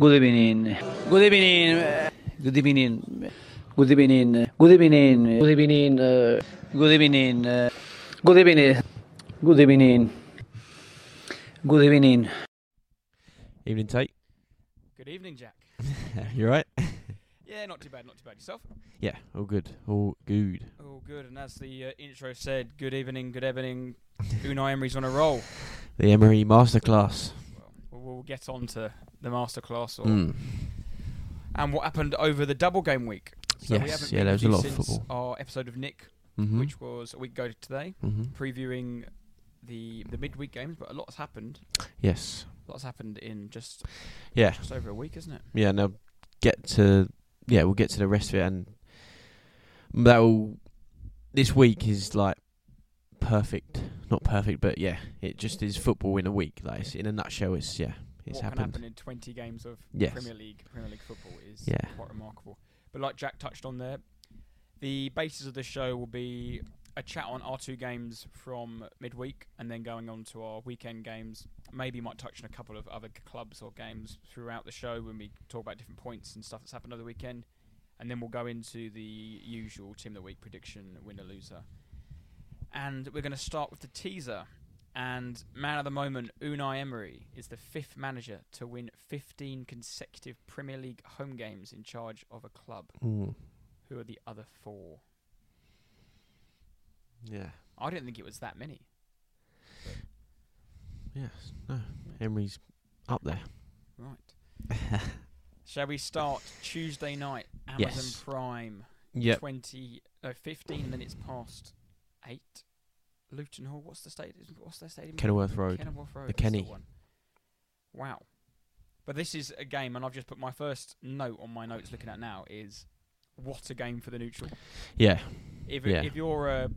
Good evening. Good evening. Good evening. Good evening. Good evening. Good evening. uh, Good evening. uh, Good evening. Good evening. Good evening. Evening, Tate. Good evening, Jack. you right? Yeah, not too bad, not too bad. Yourself? Yeah, all good. All good. All good. And as the uh, intro said, good evening, good evening. Unai Emery's on a roll. The Emery Masterclass. Well, get on to the masterclass or, Mm. and what happened over the double game week. So Yes, haven't yeah, been there was a lot of football. Our episode of Nick, Mm-hmm. which was a week ago today, hmm previewing the the midweek games. But a lot's happened. Yes. a Lots happened in just Yeah. just over a week, isn't it? Yeah. Now get to yeah, we'll get to the rest of it, and that'll this week is like perfect. Not perfect, but yeah, it just is football in a week. Like in a nutshell, it's yeah, it's what can happened. happen in 20 games of Yes. Premier League Premier League football is Yeah. quite remarkable. But like Jack touched on there, the basis of the show will be a chat on our two games from midweek, and then going on to our weekend games. Maybe might touch on a couple of other clubs or games throughout the show when we talk about different points and stuff that's happened over the weekend, and then we'll go into the usual team of the week prediction, winner loser. And we're going to start with the teaser. And man of the moment, Unai Emery is the fifth manager to win 15 consecutive Premier League home games in charge of a club. Mm. Who are the other four? Yeah. I didn't think it was that many. Yes. No. Emery's up there. Right. Shall we start Tuesday night, Amazon Yes. Prime, Yep. 20, uh, 15 minutes past 8. Luton Hall, what's the stadium? What's their stadium? Kenilworth Road. Kenilworth Road. The the Kenny. one. Wow. But this is a game, and I've just put my first note on my notes looking at now is what a game for the neutral. Yeah. If Yeah. if you're a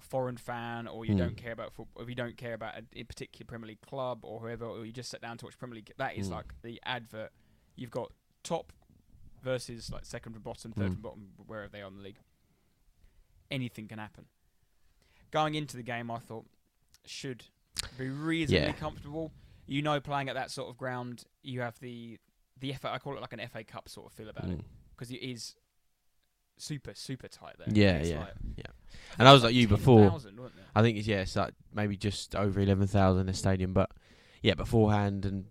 foreign fan or you Mm. don't care about football, if you don't care about a, a particular Premier League club or whoever, or you just sit down to watch Premier League, that is Mm. like the advert. You've got top versus like second from bottom, third Mm. from bottom, wherever they are in the league. Anything can happen. Going into the game, I thought should be reasonably Yeah. comfortable. You know, playing at that sort of ground, you have the the FA. I call it like an FA Cup sort of feel about it Mm. because it is super super tight there. Yeah, It's yeah, like- yeah. And I was like you before. 10,000. I think it's yeah, it's like maybe just over eleven thousand a stadium, but yeah, beforehand and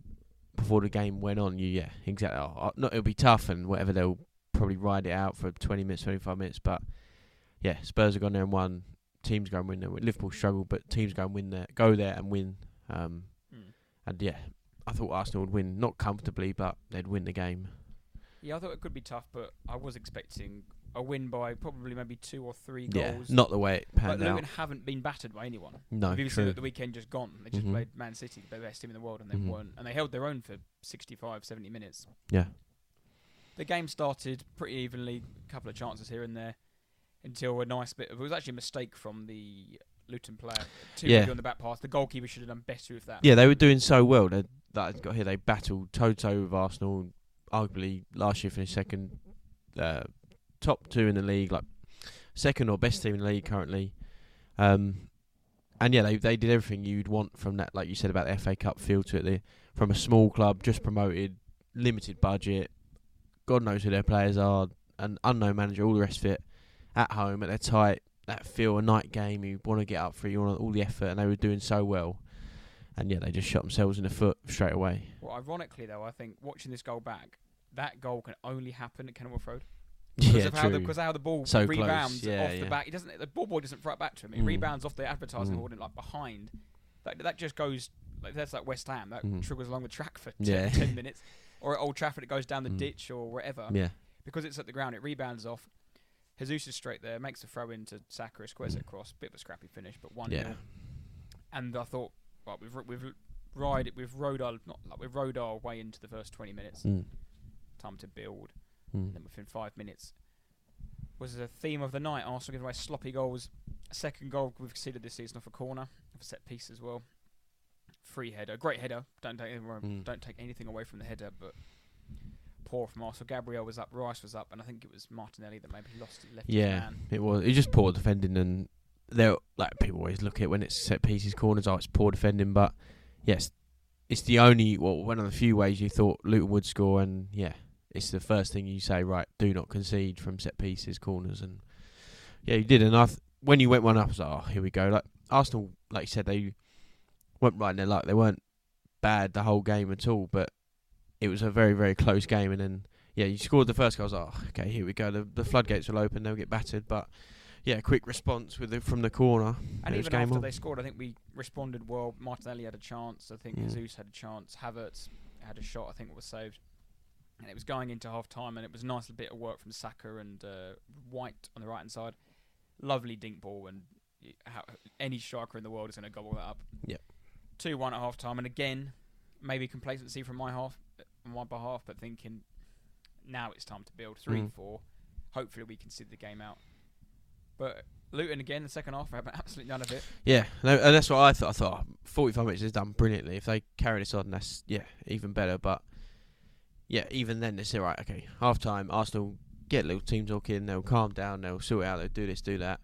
before the game went on, you yeah, exactly. Oh, oh, no, it'll be tough and whatever. They'll probably ride it out for twenty minutes, twenty five minutes, but yeah, Spurs have gone there and won. Teams go and win there. Liverpool struggled, but teams go and win there, go there and win. Um, Mm. and yeah, I thought Arsenal would win, not comfortably, but they'd win the game. Yeah, I thought it could be tough, but I was expecting a win by probably maybe two or three Yeah, goals. not the way it but panned Luton out. haven't been battered by anyone. No, We've seen true. that the weekend just gone. They just Mhm. played Man City, the best team in the world, and they Mhm. won. And they held their own for 65, 70 minutes. Yeah, The game started pretty evenly, a couple of chances here and there, until a nice bit. Of, it was actually a mistake from the Luton player. Too Yeah. on the back pass. The goalkeeper should have done better with that. Yeah, they were doing so well. They that got here. They battled toe to toe with Arsenal. Arguably last year finished second, uh, top two in the league, like second or best team in the league currently. Um, and yeah, they they did everything you'd want from that, like you said about the FA Cup feel to it. They, from a small club, just promoted, limited budget. God knows who their players are, an unknown manager, all the rest of it. At home, at their tight, that feel a night game. You want to get up for it, you want all the effort, and they were doing so well and yeah, they just shot themselves in the foot straight away. Well, ironically, though, I think watching this goal back, that goal can only happen at Kenilworth Road. Yeah, because of how the because how the ball So rebounds yeah, off the yeah. back. He doesn't. The ball boy doesn't throw it back to him. It Mm. rebounds off the advertising Mm. board and like behind. That that just goes like that's like West Ham. That Mm. triggers along the track for 10, Yeah. 10 minutes. Or at Old Trafford, it goes down the Mm. ditch or wherever. yeah, Because it's at the ground, it rebounds off. Jesus is straight there, makes a throw into Saka, squares it across. Bit of a scrappy finish, but one yeah, 0 And I thought, well, we've we've ride we've rode our not like we've rode our way into the first twenty minutes. mm. Time to build. Mm. And then within five minutes was the theme of the night. Arsenal giving away sloppy goals. Second goal we've conceded this season off a corner, off a set piece as well. Free header, great header. Don't take Mm. don't take anything away from the header, but poor from Arsenal. Gabriel was up, Rice was up, and I think it was Martinelli that maybe lost left his yeah. It was. It's just poor defending, and they're like people always look at it when it's set pieces, corners. Oh, it's poor defending, but yes, it's the only well one of the few ways you thought Luton would score, and yeah, it's the first thing you say. Right, do not concede from set pieces, corners, and yeah, you did. And I th- when you went one up, I was like, oh, here we go. Like Arsenal, like you said, they went right in their luck. They weren't bad the whole game at all, but it was a very very close game. And then yeah, you scored the first goal. I was like, oh, okay, here we go. The, the floodgates will open. They'll get battered, but yeah, quick response with it from the corner. And even game after on. they scored, I think we responded well. Martinelli had a chance. I think Mm. Jesus had a chance. Havertz had a shot. I think it was saved. And it was going into half time, and it was a nice little bit of work from Saka and uh, White on the right hand side. Lovely dink ball, and how, any striker in the world is going to gobble that up. Yep. 2 1 at half time, and again, maybe complacency from my half, on my behalf, but thinking now it's time to build 3 Mm. 4. Hopefully, we can see the game out. But Luton again, the second half, have absolutely none of it. Yeah, no, and that's what I thought. I thought 45 minutes is done brilliantly. If they carry this on, that's yeah, even better. But yeah, even then, it's all right. Okay, half time, Arsenal get a little team talk in. They'll calm down. They'll sort out. They'll do this, do that.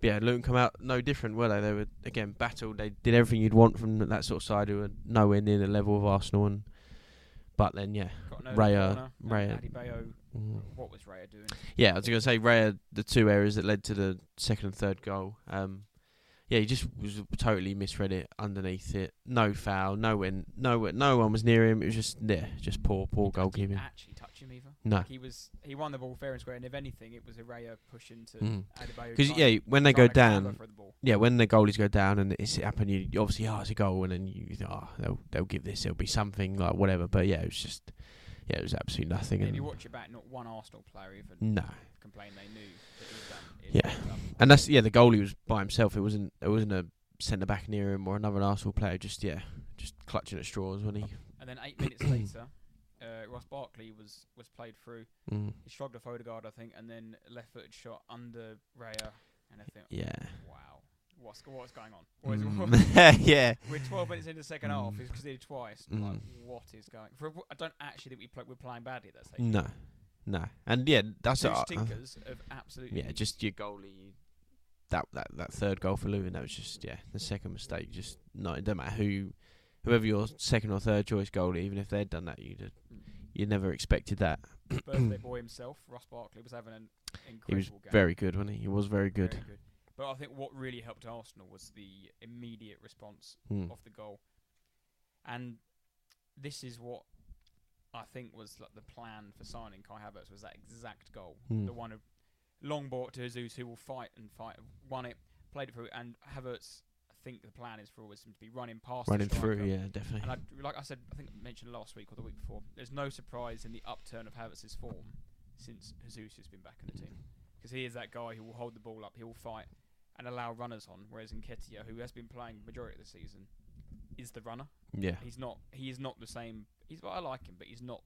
But yeah, Luton come out no different, were they? They were again battled. They did everything you'd want from that sort of side, who were nowhere near the level of Arsenal. And but then yeah, Got no Raya- corner, and Raya- Adebayo, mm. what was Raya doing? Yeah, I was going to say Raya, the two areas that led to the second and third goal. Um, yeah, he just was totally misread it underneath it. No foul, no one, no no one was near him. It was just yeah, just poor, poor He didn't goalkeeping. actually touch him either. No, Like he was, he won the ball fair and square, and if anything, it was a Raya pushing to Mm. Adebayo. because yeah, when they go down, the yeah, when the goalies go down and it's happened, you obviously oh it's a goal, and then you oh they'll they'll give this, it'll be something like whatever. But yeah, it was just yeah, it was absolutely nothing. And And you watch it back, not one Arsenal player even no, complained they knew that it was done. It Yeah. and that's yeah, the goalie was by himself. It wasn't it wasn't a centre back near him or another Arsenal player. Just yeah, just clutching at straws when he. And then eight minutes later, uh, Ross Barkley was was played through. Mm, He shrugged off Odegaard, I think, and then left-footed shot under Raya, and I think, yeah. wow, what's what's going on? What Mm. yeah. We're 12 minutes into the second half. Mm. He's conceded twice. Like, Mm. what is going? For, I don't actually think we play, we're playing badly at that stage. No, no, and yeah, that's Two uh, uh, stinkers of absolutely. yeah, just your goalie. That that that third goal for Luton, that was just yeah, the second mistake. Just no, it doesn't matter who, whoever your second or third choice goalie, even if they'd done that, you'd have- you never expected that. birthday boy himself, Ross Barkley, was having an incredible He was game. very good, wasn't he? He was very good. Very good. But I think what really helped Arsenal was the immediate response Mm. of the goal, and this is what I think was like the plan for signing Kai Havertz was that exact goal, Mm. the one of long ball to Jesus who will fight and fight, won it, played it through, and Havertz. I think the plan is for always him to be running past, Running through, yeah, definitely. And I, like I said, I think I mentioned last week or the week before. There's no surprise in the upturn of Havertz's form since Jesus has been back in the team, because he is that guy who will hold the ball up, he will fight and allow runners on. Whereas Nketiah, who has been playing majority of the season, is the runner. yeah, He's not. He is not the same. He's. What I like him, but he's not.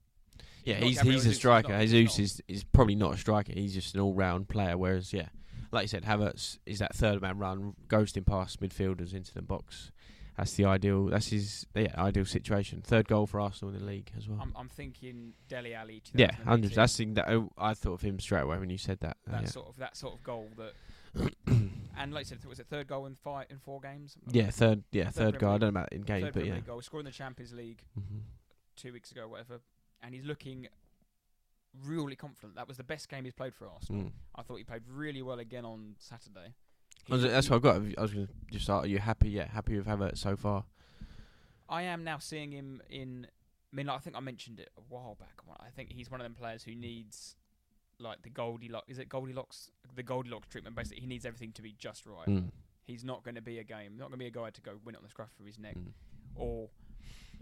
yeah, not he's Gabriel he's Jesus, a striker. not- Jesus is is probably not a striker. He's just an all round player. Whereas yeah, like you said, Havertz is that third man run, ghosting past midfielders into the box. That's the ideal. That's his yeah ideal situation. Third goal for Arsenal in the league as well. I'm. I'm thinking Dele Alli. yeah, 2018, hundred. That's thing that I, I thought of him straight away when you said that. Uh, that yeah. sort of that sort of goal that. and like I said, was it third goal in five in four games? yeah, third. Yeah, Third third goal. I don't know about in game, third but Premier yeah. Goal. Scored in the Champions League hmm two weeks ago, whatever. And he's looking really confident. That was the best game he's played for Arsenal. Mm. I thought he played really well again on Saturday. He- that's what I've got. I was going to just ask, are you happy? Yeah, happy with Havertz so far? I am now seeing him in. I mean, I think I mentioned it a while back. I think he's one of them players who needs like the Goldilocks. Is it Goldilocks? The Goldilocks treatment. Basically, he needs everything to be just right. Mm. He's not going to be a game. Not going to be a guy to go win it on the scruff of his neck. Mm. Or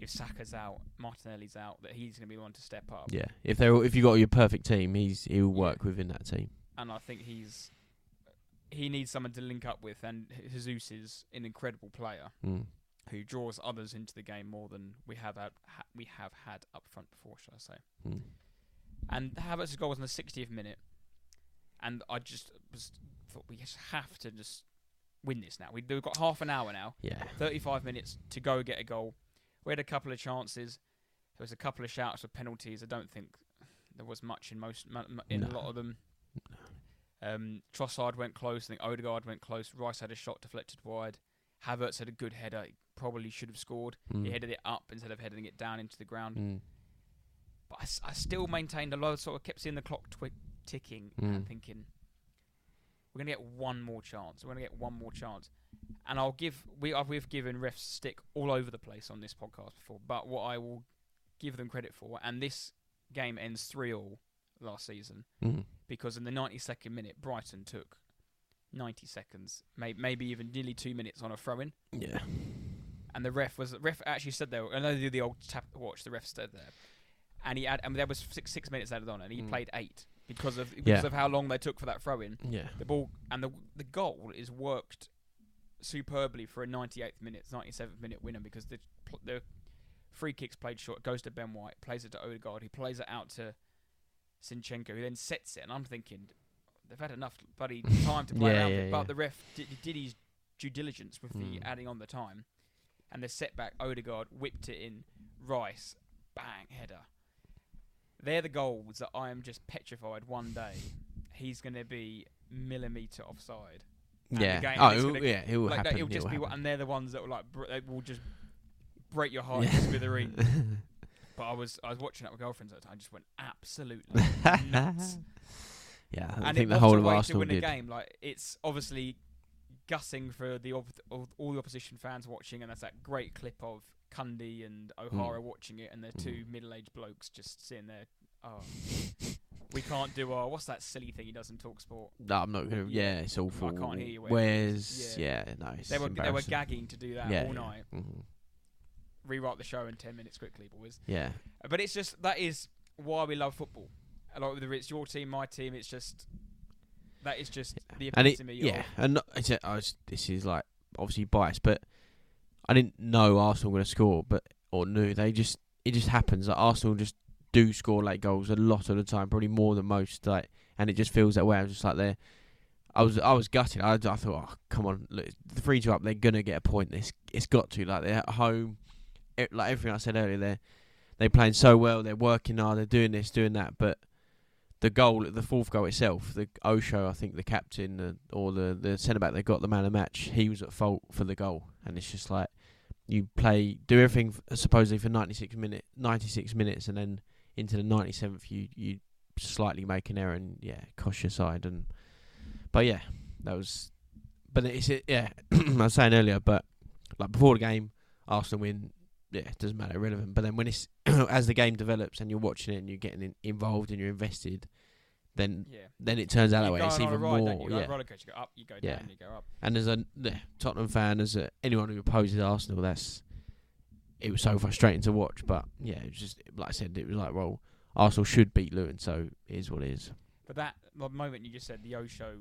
if Saka's out, Martinelli's out, that he's going to be the one to step up. Yeah, if they if you got your perfect team, he's he'll work within that team. and I think he's he needs someone to link up with. And Jesus is an incredible player Mm. who draws others into the game more than we have had, ha- we have had up front before, shall I say? Mm. And Havertz's goal was in the 60th minute, and I just was thought we just have to just win this now. We, we've got half an hour now, Yeah, 35 minutes to go get a goal. We had a couple of chances. There was a couple of shouts for penalties. I don't think there was much in most in a lot of them. Um, Trossard went close. I think Odegaard went close. Rice had a shot deflected wide. Havertz had a good header. He probably should have scored. Mm. He headed it up instead of heading it down into the ground. Mm. But I, I still maintained a lot. Sort of kept seeing the clock twi- ticking Mm. and thinking, we're gonna get one more chance. We're gonna get one more chance. And I'll give we I've, we've given refs stick all over the place on this podcast before, but what I will give them credit for, and this game ends three all last season Mm. because in the 92nd minute, Brighton took 90 seconds, may, maybe even nearly two minutes on a throw in. Yeah. And the ref was ref actually said there. I know they do the old tap watch. The ref stood there, and he had and there was six six minutes added on, and he Mm. played eight because of because Yeah. of how long they took for that throw in. Yeah. The ball and the the goal is worked superbly for a 98th minute, 97th minute winner because the the free kicks played short goes to Ben White, plays it to Odegaard, he plays it out to Zinchenko, who then sets it, and I'm thinking they've had enough bloody time to play Yeah, around yeah, it, but yeah. the ref did, did his due diligence with the Mm. adding on the time, and the setback Odegaard whipped it in, Rice bang header. They're the goals that I am just petrified. One day he's going to be millimeter offside. Yeah. game- oh, it'll- gonna- yeah. It will like happen. it'll just will be, happen. and they're the ones that will like br- they will just break your heart Yeah. to smithereens. But I was I was watching that with girlfriends at the time. I just went absolutely nuts. yeah. I and think it the whole of way to Arsenal win did. a game. Like it's obviously gutting for the op- all the opposition fans watching, and that's that great clip of Cundy and O'Hara watching it, and the two Mm. middle-aged blokes just sitting there. Oh, we can't do our what's that silly thing he does in talk sport? No, I'm not gonna. Yeah. It's awful. can't hear you, Where's yeah. no, it's They were they were embarrassing. gagging to do that yeah, all yeah. night. Mhm. Rewrite the show in ten minutes quickly, boys. Yeah, But it's just that is why we love football. A lot of whether it's your team, my team, it's just that is just the and it, epitome yeah, and not, it's I was, this is like obviously biased, but I didn't know Arsenal were going to score, but or knew they just it just happens that Arsenal just do score late goals a lot of the time, probably more than most. Like, and it just feels that way. I was just like they're. I was I was gutted. I, I thought, oh come on, look, the three two up, they're gonna get a point. This it's got to like they're at home. It, like everything I said earlier, they're they're playing so well. They're working hard. They're doing this, doing that. But the goal, the fourth goal itself, the Osho, I think the captain uh, or the the centre back they got the man of the match, he was at fault for the goal, and it's just like you play, do everything supposedly for ninety six minute, ninety six minutes, and then into the ninety seventh, you you slightly make an error and yeah, cost your side. And but yeah, that was. But it's it, yeah, I was saying earlier, but like before the game, Arsenal win. Yeah, it doesn't matter, irrelevant. But then when it's as the game develops and you're watching it and you're getting in, involved and you're invested, then yeah. then it turns out that way. It's even ride, more. You? Like Yeah. roller coaster, you go up, you go Yeah. down, you go up. And as a yeah, Tottenham fan, as a, anyone who opposes Arsenal, that's it was so frustrating to watch. But yeah, it was just like I said, it was like well, Arsenal should beat Luton, so it is what it is. But that the moment you just said the Osho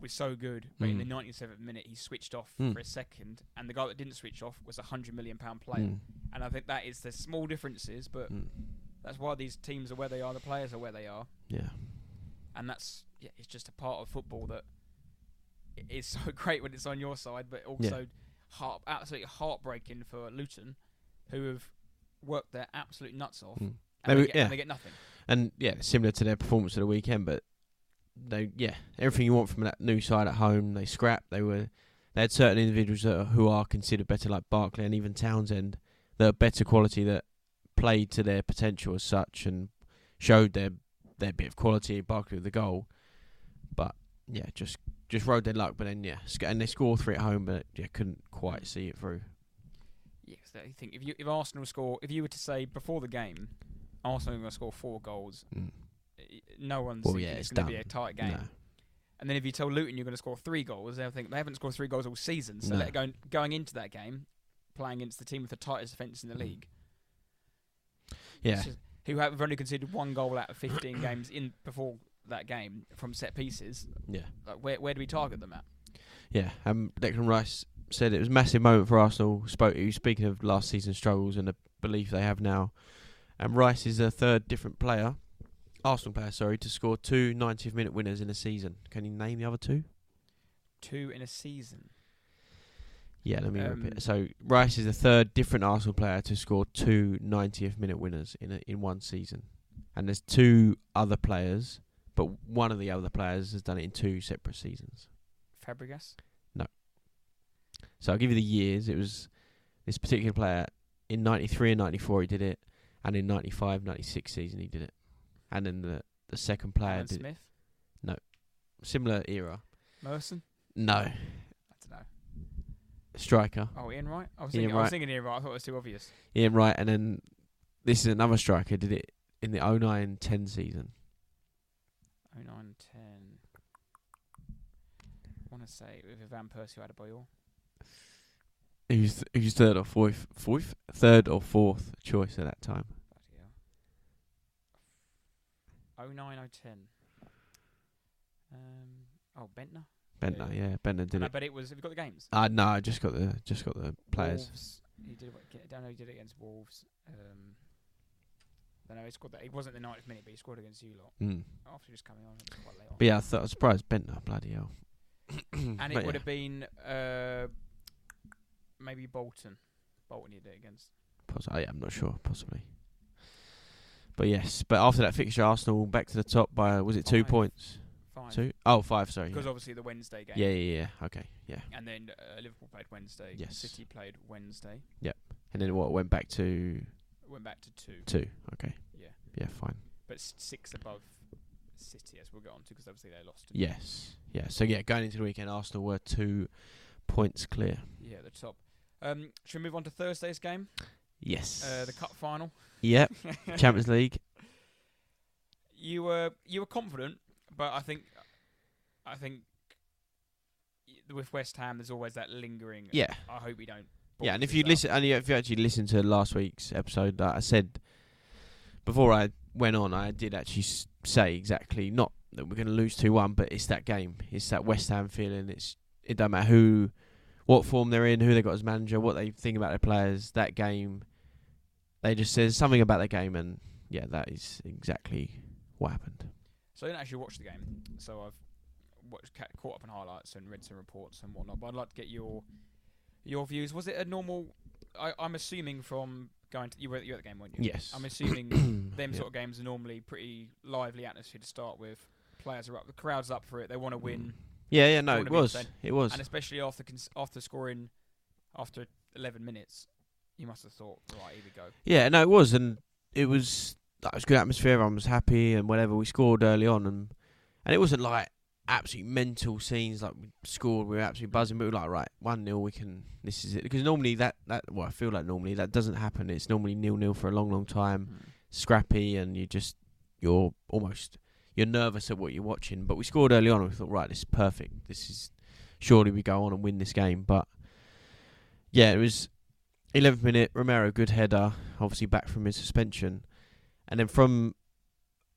was so good, but in the Mm. 97th minute he switched off Mm. for a second, and the guy that didn't switch off was a hundred million pound player. Mm, And I think that is the small differences, but mm, that's why these teams are where they are, the players are where they are, yeah, and that's yeah, it's just a part of football that is so great when it's on your side, but also heart absolutely heartbreaking for Luton, who have worked their absolute nuts off, Mm. and, They they get, yeah. and they get nothing. and yeah, similar to their performance of the weekend, but they yeah, everything you want from that new side at home. They scrapped. They were they had certain individuals that are, who are considered better, like Barkley and even Townsend, that are better quality that played to their potential as such and showed their their bit of quality. Barkley with the goal, but yeah, just just rode their luck. But then yeah, and they scored three at home, but yeah, couldn't quite see it through. Yes, I think if you if Arsenal score, if you were to say before the game, Arsenal are going to score four goals, Mm. no one's Well, yeah, it's it's going to be a tight game. No. And then if you tell Luton you're going to score three goals, they'll think they haven't scored three goals all season. So No. going going into that game, playing against the team with the tightest defence in the Mm. league, Yeah, just- who have only conceded one goal out of 15 games in before that game from set pieces. yeah. Like where where do we target them at? Yeah, um, Declan Rice said it was a massive moment for Arsenal. Spoke, he was speaking of last season's struggles and the belief they have now. And Rice is the third different player, Arsenal player, sorry, to score two 90th minute winners in a season. Can you name the other two? Two in a season. Yeah, let me Um, repeat. So Rice is the third different Arsenal player to score two 90th minute winners in a, in one season. And there's two other players, but one of the other players has done it in two separate seasons. Fabregas. So I'll give you the years. It was This particular player in '93 and '94 he did it, and in '95, '96 season he did it, and then the the second player Alan did Smith, No. similar era. Merson. No, I don't know. striker Oh, Ian Wright. I was Ian thinking. I was thinking Ian Wright. I thought it was too obvious. Ian Wright, and then this is another striker did it in the 09-10 season. Oh nine ten. I want to say with Van Persie had a Adebayor. Who's who's third or fourth? Fourth, third or fourth choice at that time. Oh nine oh ten. Um. Oh Bendtner. Bendtner, Yeah. yeah, Bendtner did No, it. but it was. Have you got the games? Uh, no, I just got the just got the players. Wolves. He did. It, I don't know. He did it against Wolves. Um. I don't know. He scored that. He wasn't the 90th minute, but he scored against you lot Mm. after just coming on. It was quite late on. But yeah, I thought I was surprised Bendtner, bloody hell. and But it yeah. would have been uh, maybe Bolton. Bolton he did it against. Poss- yeah, I'm not sure, possibly. But yes, but after that fixture, Arsenal back to the top by was it two points? Five. Two? Oh, five. Sorry. Because Yeah. obviously the Wednesday game. yeah, yeah, yeah. Okay, yeah. And then uh, Liverpool played Wednesday. Yes. City played Wednesday. Yep. And then what went back to Went back to two. two? Okay, Yeah. yeah, fine. But s- six above City, as we'll get on to, because obviously they lost. Yes, yeah. So yeah, going into the weekend, Arsenal were two points clear. Yeah, the top. Um, should we move on to Thursday's game? Yes. Uh, the cup final. Yep. Champions League. you were you were confident, but I think I think with West Ham, there's always that lingering. Yeah. I hope we don't. Yeah, and if you up. listen, and if you actually listen to last week's episode, that I said before I went on, I did actually s- say exactly not that we're going to lose two one, but it's that game, it's that West Ham feeling. It's it don't matter who, what form they're in, who they got as manager, what they think about their players. That game, they just says something about the game, and yeah, that is exactly what happened. So I didn't actually watch the game, so I've watched, caught up on highlights and read some reports and whatnot. But I'd like to get your your views. Was it a normal? I, I'm assuming from going to you were, you were at the game, weren't you? Yes. I'm assuming them Yeah. sort of games are normally pretty lively atmosphere to start with. Players are up, the crowd's up for it. They want to win, mm. Yeah, yeah, no, it was, it was. and especially after cons- after scoring after 11 minutes, you must have thought, right, here we go. Yeah, no, it was, and it was that was good atmosphere. Everyone was happy and whatever. We scored early on, and and it wasn't like absolute mental scenes like we scored. We were absolutely buzzing, but we were like, right, one 0 we can. This is it. Because normally that that well, I feel like normally that doesn't happen. It's normally nil nil for a long, long time, mm. scrappy, and you just you're almost you're nervous at what you're watching. But we scored early on, and we thought, right, this is perfect. This is surely we go on and win this game. But yeah, it was 11th minute, Romero, good header, obviously back from his suspension. And then from.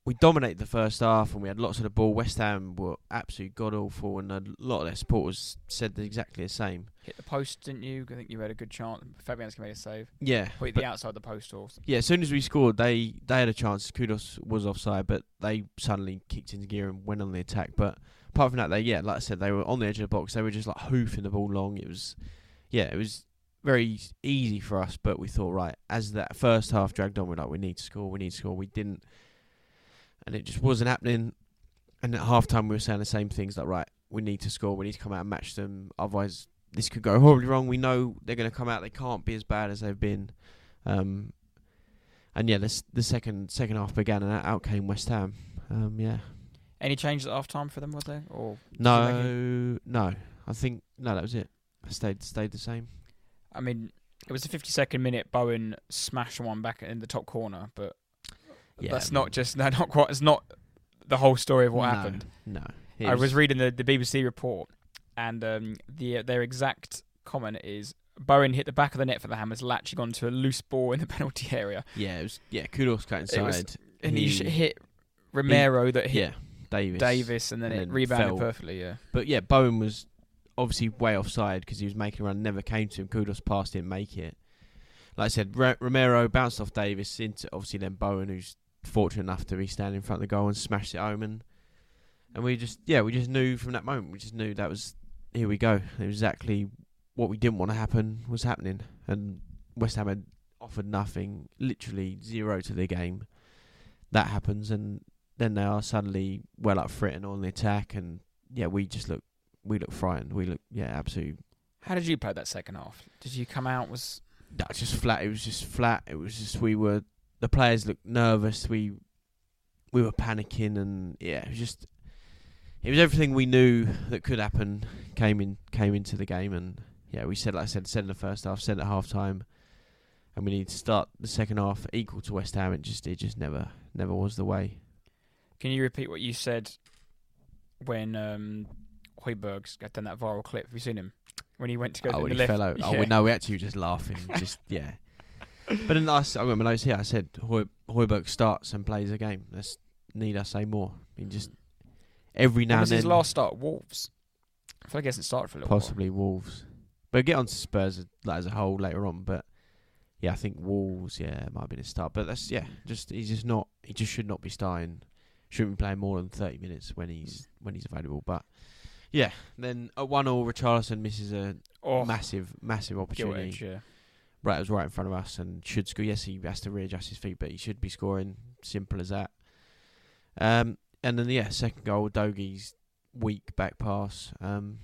We dominated the first half and we had lots of the ball. West Ham were absolutely god awful, and a lot of their supporters said exactly the same. Hit the post, didn't you? I think you had a good chance. Fabianski made a save. Yeah, the outside the post or yeah. As soon as we scored, they they had a chance. Kudus was offside, but they suddenly kicked into gear and went on the attack. But apart from that, they yeah, like I said, they were on the edge of the box. They were just like hoofing the ball long. It was yeah, it was very easy for us. But we thought right as that first half dragged on, we're like we need to score, we need to score. We didn't, and it just wasn't happening. And at half time, we were saying the same things like right, we need to score, we need to come out and match them. Otherwise, this could go horribly wrong. We know they're going to come out. They can't be as bad as they've been. Um, and yeah, the the second second half began, and out- came West Ham. Um, yeah, Any changes at half time for them, were there? Or did you make no, no, I think no, that was it. I Stayed stayed the same. I mean, it was a 52nd minute. Bowen smashed one back in the top corner, but Yeah, that's not just no, not quite. It's not the whole story of what No, happened. No, I was reading the, the BBC report, and um, the their exact comment is Bowen hit the back of the net for the Hammers, latching onto a loose ball in the penalty area, Yeah, it was. Yeah, Kudus cut was- inside. and he, He- hit Romero that hit yeah, Davis. Davis, and then and it then rebounded fell. perfectly. Yeah, But yeah, Bowen was obviously way offside because he was making a run, never came to him. Kudus passed didn't make it. Like I said, Romero bounced off Davis into obviously then Bowen, who's fortunate enough to be standing in front of the goal and smashed it home. And, and we just, yeah, we just knew from that moment, we just knew that was, here we go. Exactly what we didn't want to happen was happening. And West Ham had offered nothing, literally zero to the game. That happens, and then they are suddenly well up for it and on the attack. And yeah, we just look we look frightened. We look yeah, absolutely. how did you play that second half? Did you come out was That's just flat. It was just flat. It was just we were the players looked nervous. We we were panicking, and yeah, it was just it was everything we knew that could happen came in came into the game, and yeah, we said like I said, said in the first half, said at half time, and we need to start the second half equal to West Ham. It just it just never never was the way. Can you repeat what you said when um, Højbjerg's got done that viral clip? Have you seen him when he went to go oh, to the he left? fell out. Oh, Yeah. well, no, we actually were just laughing. just yeah. But then I, s- I got my notes here. I said Hoy, Højbjerg starts and plays a game. That's need I say more? I mean, just every now and then, his last start? Wolves. I feel like he hasn't started for a little possibly Wolves. But we'll get on to Spurs as, like, as a whole later on. But yeah, I think Wolves. Yeah, might be a start. But that's yeah, just he's just not. He just should not be starting. Shouldn't be playing more than thirty minutes when he's when he's available. But yeah, then at one all, Richarlison misses a. Oh, massive, massive opportunity. edge, yeah. Right, it was right in front of us and should score. Yes, he has to readjust his feet, but he should be scoring. Simple as that. Um, and then yeah, second goal, Dogie's weak back pass um,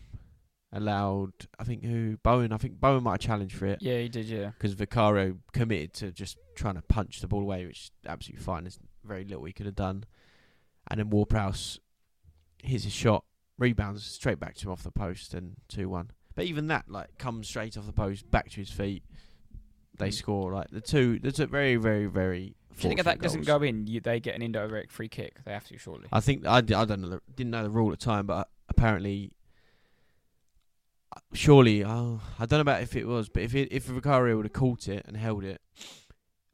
allowed. I think who Bowen. I think Bowen might have challenged for it Yeah, he did, yeah. because Vicario committed to just trying to punch the ball away, which is absolutely fine. There's very little he could have done. And then Ward-Prowse hits his shot, rebounds straight back to him off the post, and two one. But even that, like, comes straight off the post, back to his feet. They Mm. score like the two. The two very, very, very. Do you think if fortunate that doesn't goals. go in, you, they get an indirect free kick? They have to, surely. I think I, I don't know. the- Didn't know the rule at the time, but apparently, uh, surely, oh, I don't know about if it was, but if it, if Vicario would have caught it and held it,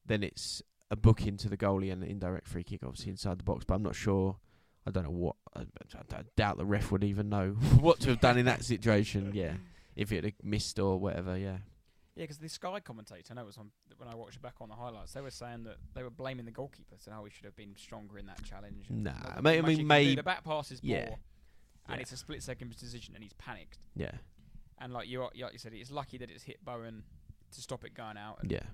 then it's a book into the goalie and an indirect free kick, obviously inside the box. But I'm not sure. I don't know what. I, I- I doubt the ref would even know what to have done in that situation. Yeah, if it had missed or whatever. Yeah, Yeah, because the Sky commentator, I know it was on when I watched it back on the highlights. They were saying that they were blaming the goalkeeper, saying, "Oh, we should have been stronger in that challenge." and Nah, I mean- I mean, he may- the back pass is poor, Yeah. and Yeah. it's a split second decision, and he's panicked. yeah, And like you, like you said, it's lucky that it's hit Bowen to stop it going out, and, yeah,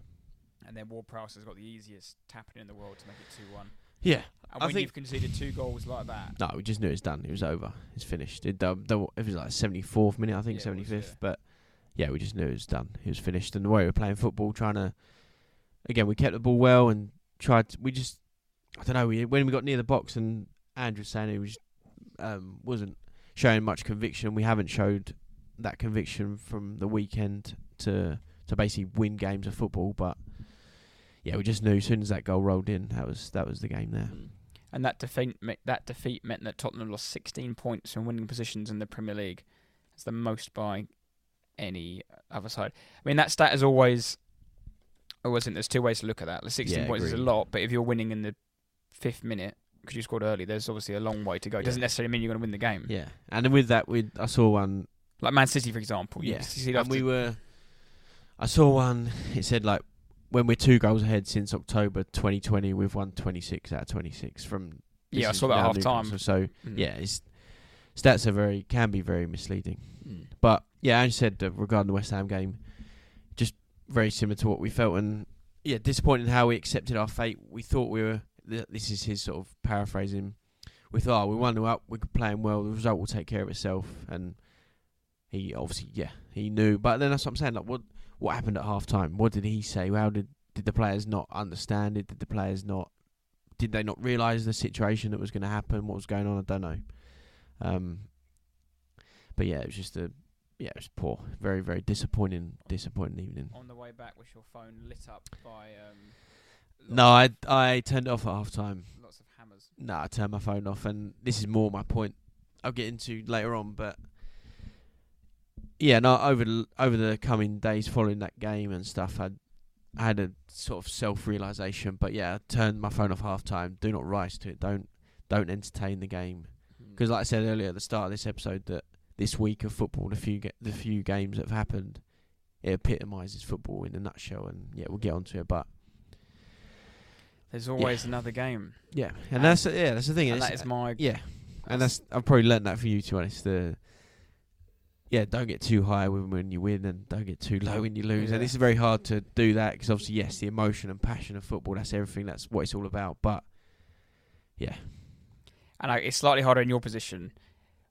and then Ward Prowse has got the easiest tapping in the world to make it two one. yeah. And I when think- you've conceded two goals like that, No, we just knew it was done. It was over. It's finished. It, it was like seventy fourth minute, I think, Yeah, seventy was, fifth. yeah. But yeah, we just knew it was done. It was finished. And the way we were playing football, trying to again, we kept the ball well and tried. To, we just, I don't know. We when we got near the box and Andrew saying he was um, wasn't showing much conviction. We haven't showed that conviction from the weekend to to basically win games of football. But yeah, we just knew as soon as that goal rolled in, that was that was the game there. and that defeat that defeat meant that Tottenham lost 16 points from winning positions in the Premier League. It's the most by any other side. I mean, that stat is always. Always think there's two ways to look at that. The 16 Yeah, points is a agreed. lot, but if you're winning in the fifth minute because you scored early, there's obviously a long way to go. It doesn't Yeah. necessarily mean you're going to win the game. Yeah, and then with that, we I saw one Like Man City, for example. You Yeah, see and we were. I saw one. It said like when we're two goals ahead since October 2020, we've won 26 out of 26 from. yeah, I is saw that now half time. Newcastle, So Mm. yeah, it's stats are very can be very misleading. Mm. But yeah, as you said uh, regarding the West Ham game, just very similar to what we felt, and yeah, disappointing how we accepted our fate. We thought we were. th- This is his sort of paraphrasing. We thought oh, we 0 up, we're playing well. The result will take care of itself, and he obviously yeah he knew. But then that's what I'm saying. Like what what happened at half time? What did he say? How did did the players not understand it? Did the players not? Did they not realise the situation that was going to happen? What was going on? I don't know. Um, but yeah, it was just a yeah, it was poor. Very very disappointing disappointing evening. On the way back, was your phone lit up by um, No, I I turned it off at half time. lots of hammers? No, I turned my phone off, and this is more my point. I'll get into later on, but yeah, no. Over the over the coming days following that game and stuff, I I had a sort of self realization. But yeah, I turned my phone off half time. Do not rise to it. Don't don't entertain the game. Because, like I said earlier at the start of this episode, that this week of football, the few ga- the few games that have happened, it epitomises football in a nutshell. And yeah, we'll get onto it, but There's always another game, yeah, and, And- that's yeah, that's the thing. and that is my yeah, and that's I've probably learnt that for you to be honest. The yeah, don't get too high when when you win, and don't get too low when you lose. Yeah. And it's very hard to do that because obviously, yes, the emotion and passion of football. That's everything. That's what it's all about. But yeah, and I, it's slightly harder in your position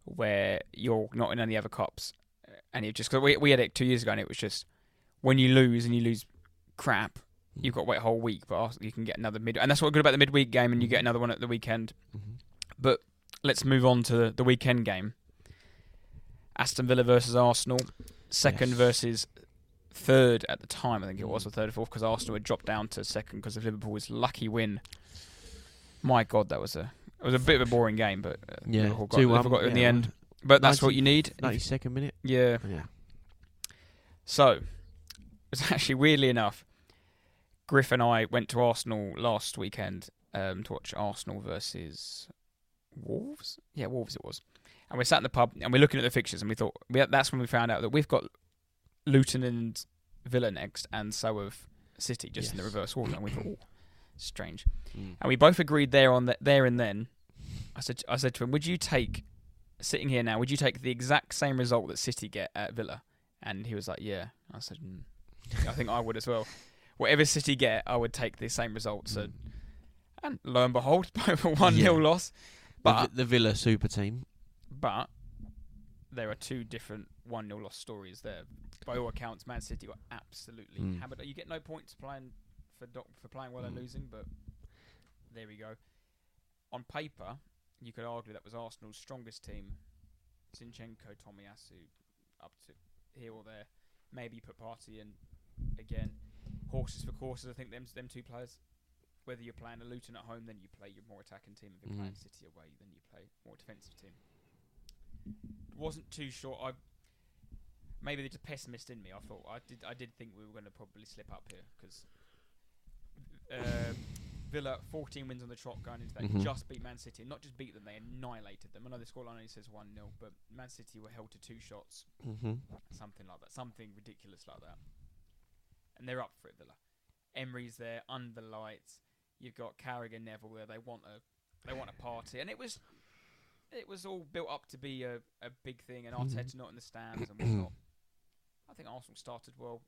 where you're not in any other cups, and it just cause we we had it two years ago, and it was just when you lose and you lose crap, you've got to wait a whole week, but you can get another mid, and that's what's good about the midweek game, and you get another one at the weekend. Mhm. But let's move on to the weekend game. Aston Villa versus Arsenal, second Yes. versus third at the time. I think it was or third or fourth because Arsenal had dropped down to second because of Liverpool's lucky win. My God, that was a it was a bit of a boring game, but uh, Yeah, Liverpool got, 2-1, Liverpool got it in the yeah. end. But that's what you need. Ninety second minute. Yeah. Yeah. So, it's actually weirdly enough, Griff and I went to Arsenal last weekend um, to watch Arsenal versus Wolves. Yeah, Wolves it was. And we sat in the pub and we're looking at the fixtures and we thought we, that's when we found out that we've got Luton and Villa next, and so have City just in the reverse order. And we thought, oh, strange. Mm. And we both agreed there on that there and then. I said I said to him, "Would you take sitting here now? Would you take the exact same result that City get at Villa?" And he was like, "Yeah." I said, mm. "I think I would as well. Whatever City get, I would take the same result." So, Mm. and lo and behold, both a one 0 Yeah. loss. The But Vi- the Villa super team. but there are two different one 0 loss stories there. By all accounts, Man City were absolutely Mm. hammered. You get no points playing for doc- for playing well and Mm. losing, but there we go. On paper, you could argue that was Arsenal's strongest team. Zinchenko, Tomiyasu, up to here or there. Maybe put Partey in again. Horses for courses. I think them them two players. Whether you're playing a Luton at home, then you play your more attacking team. If you're Mhm. playing City away, then you play more defensive team. Wasn't too sure. I maybe there's a pessimist in me. I thought I did. I did think we were going to probably slip up here because um, Villa 14 wins on the trot going into that. Mhm. Just beat Man City. Not just beat them, they annihilated them. I know the scoreline only says 1 0, but Man City were held to two shots, Mm-hmm. something like that. Something ridiculous like that. And they're up for it, Villa. Emery's there under the lights. You've got Carragher, Neville there. They want a, they want a party, and it was, it was all built up to be a, a big thing. And. Arteta not in the stands and whatnot. I think Arsenal started well,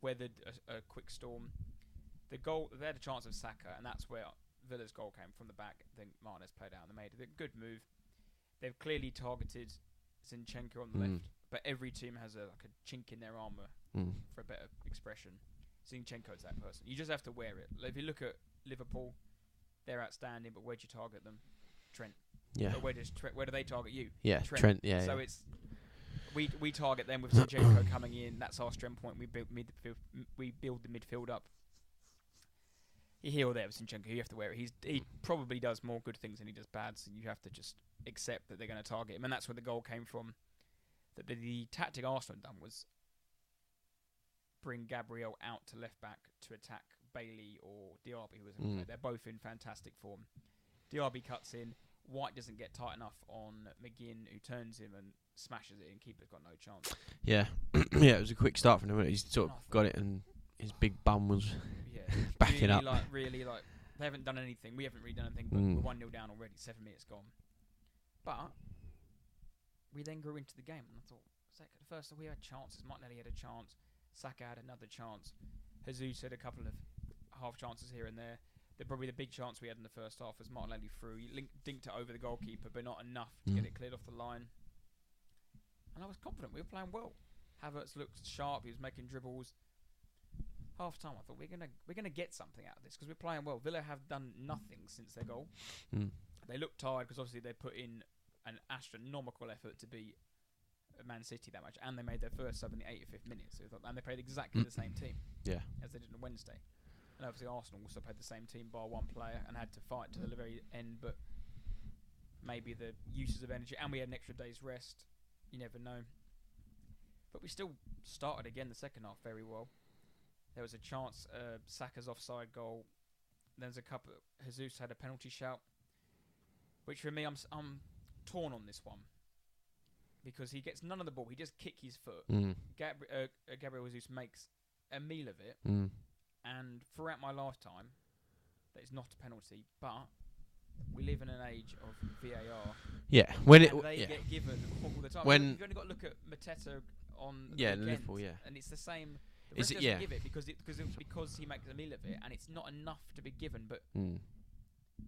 weathered a, a quick storm. The goal, they had a chance of Saka, and that's where Villa's goal came from the back. I think Martinez played out and they made. A good move. They've clearly targeted Zinchenko on the Mm. left, but every team has a like a chink in their armour Mm. for a better expression. Zinchenko's that person. You just have to wear it. Like, if you look at Liverpool, they're outstanding, but where'd you target them? Trent. Yeah. But where does Tre- where do they target you? Yeah. Trent. Trent. yeah. so yeah. it's we we target them with Zinchenko coming in. That's our strength point. We build midfield. We build the midfield up. Here or there with Zinchenko, you have to wear it. He's he probably does more good things than he does bad. So you have to just accept that they're going to target him, and that's where the goal came from. That the, the tactic Arsenal had done was bring Gabriel out to left back to attack Bailey or Diaby, who was. Mm. They're both in fantastic form. Diaby cuts in. White doesn't get tight enough on McGinn, who turns him and smashes it, and keeper's got no chance. Yeah. yeah. It was a quick start from him. He's sort of got it, and his big bum was Yeah, backing really, up. Like really, like they haven't done anything. We haven't really done anything, but Mm. we're one 0 down already. Seven minutes gone. But we then grew into the game, and I thought, the first we had chances. Martinelli had a chance. Saka had another chance. Jesus had a couple of half chances here and there. The, probably the big chance we had in the first half was Martinelli through. He linked, dinked it over the goalkeeper, but not enough to get Mm. it cleared off the line. And I was confident we were playing well. Havertz looked sharp. He was making dribbles. Half time, I thought we're gonna we're gonna get something out of this because we're playing well. Villa have done nothing since their goal. Mm. They look tired because obviously they put in an astronomical effort to beat Man City that much, and they made their first sub in the 85th minute. So thought, and they played exactly the same team Yeah. as they did on Wednesday. And obviously Arsenal also played the same team bar one player and had to fight to the very end, but maybe the uses of energy and we had an extra day's rest. You never know. But we still started again the second half very well. There was a chance, uh, Saka's offside goal. There's a couple. Jesus had a penalty shout, which for me, I'm I'm torn on this one because he gets none of the ball. He just kick his foot. Mm. Gabri- uh, uh, Gabriel Jesus makes a meal of it, Mm. and throughout my lifetime, that is not a penalty. But we live in an age of VAR. Yeah. When it. they Yeah. get given all the time. When- you've only got to look at Mateta on Yeah, Liverpool, yeah. and it's the same. The Is it- yeah. give it because it because it, because he makes a meal of it, and it's not enough to be given. But Mm.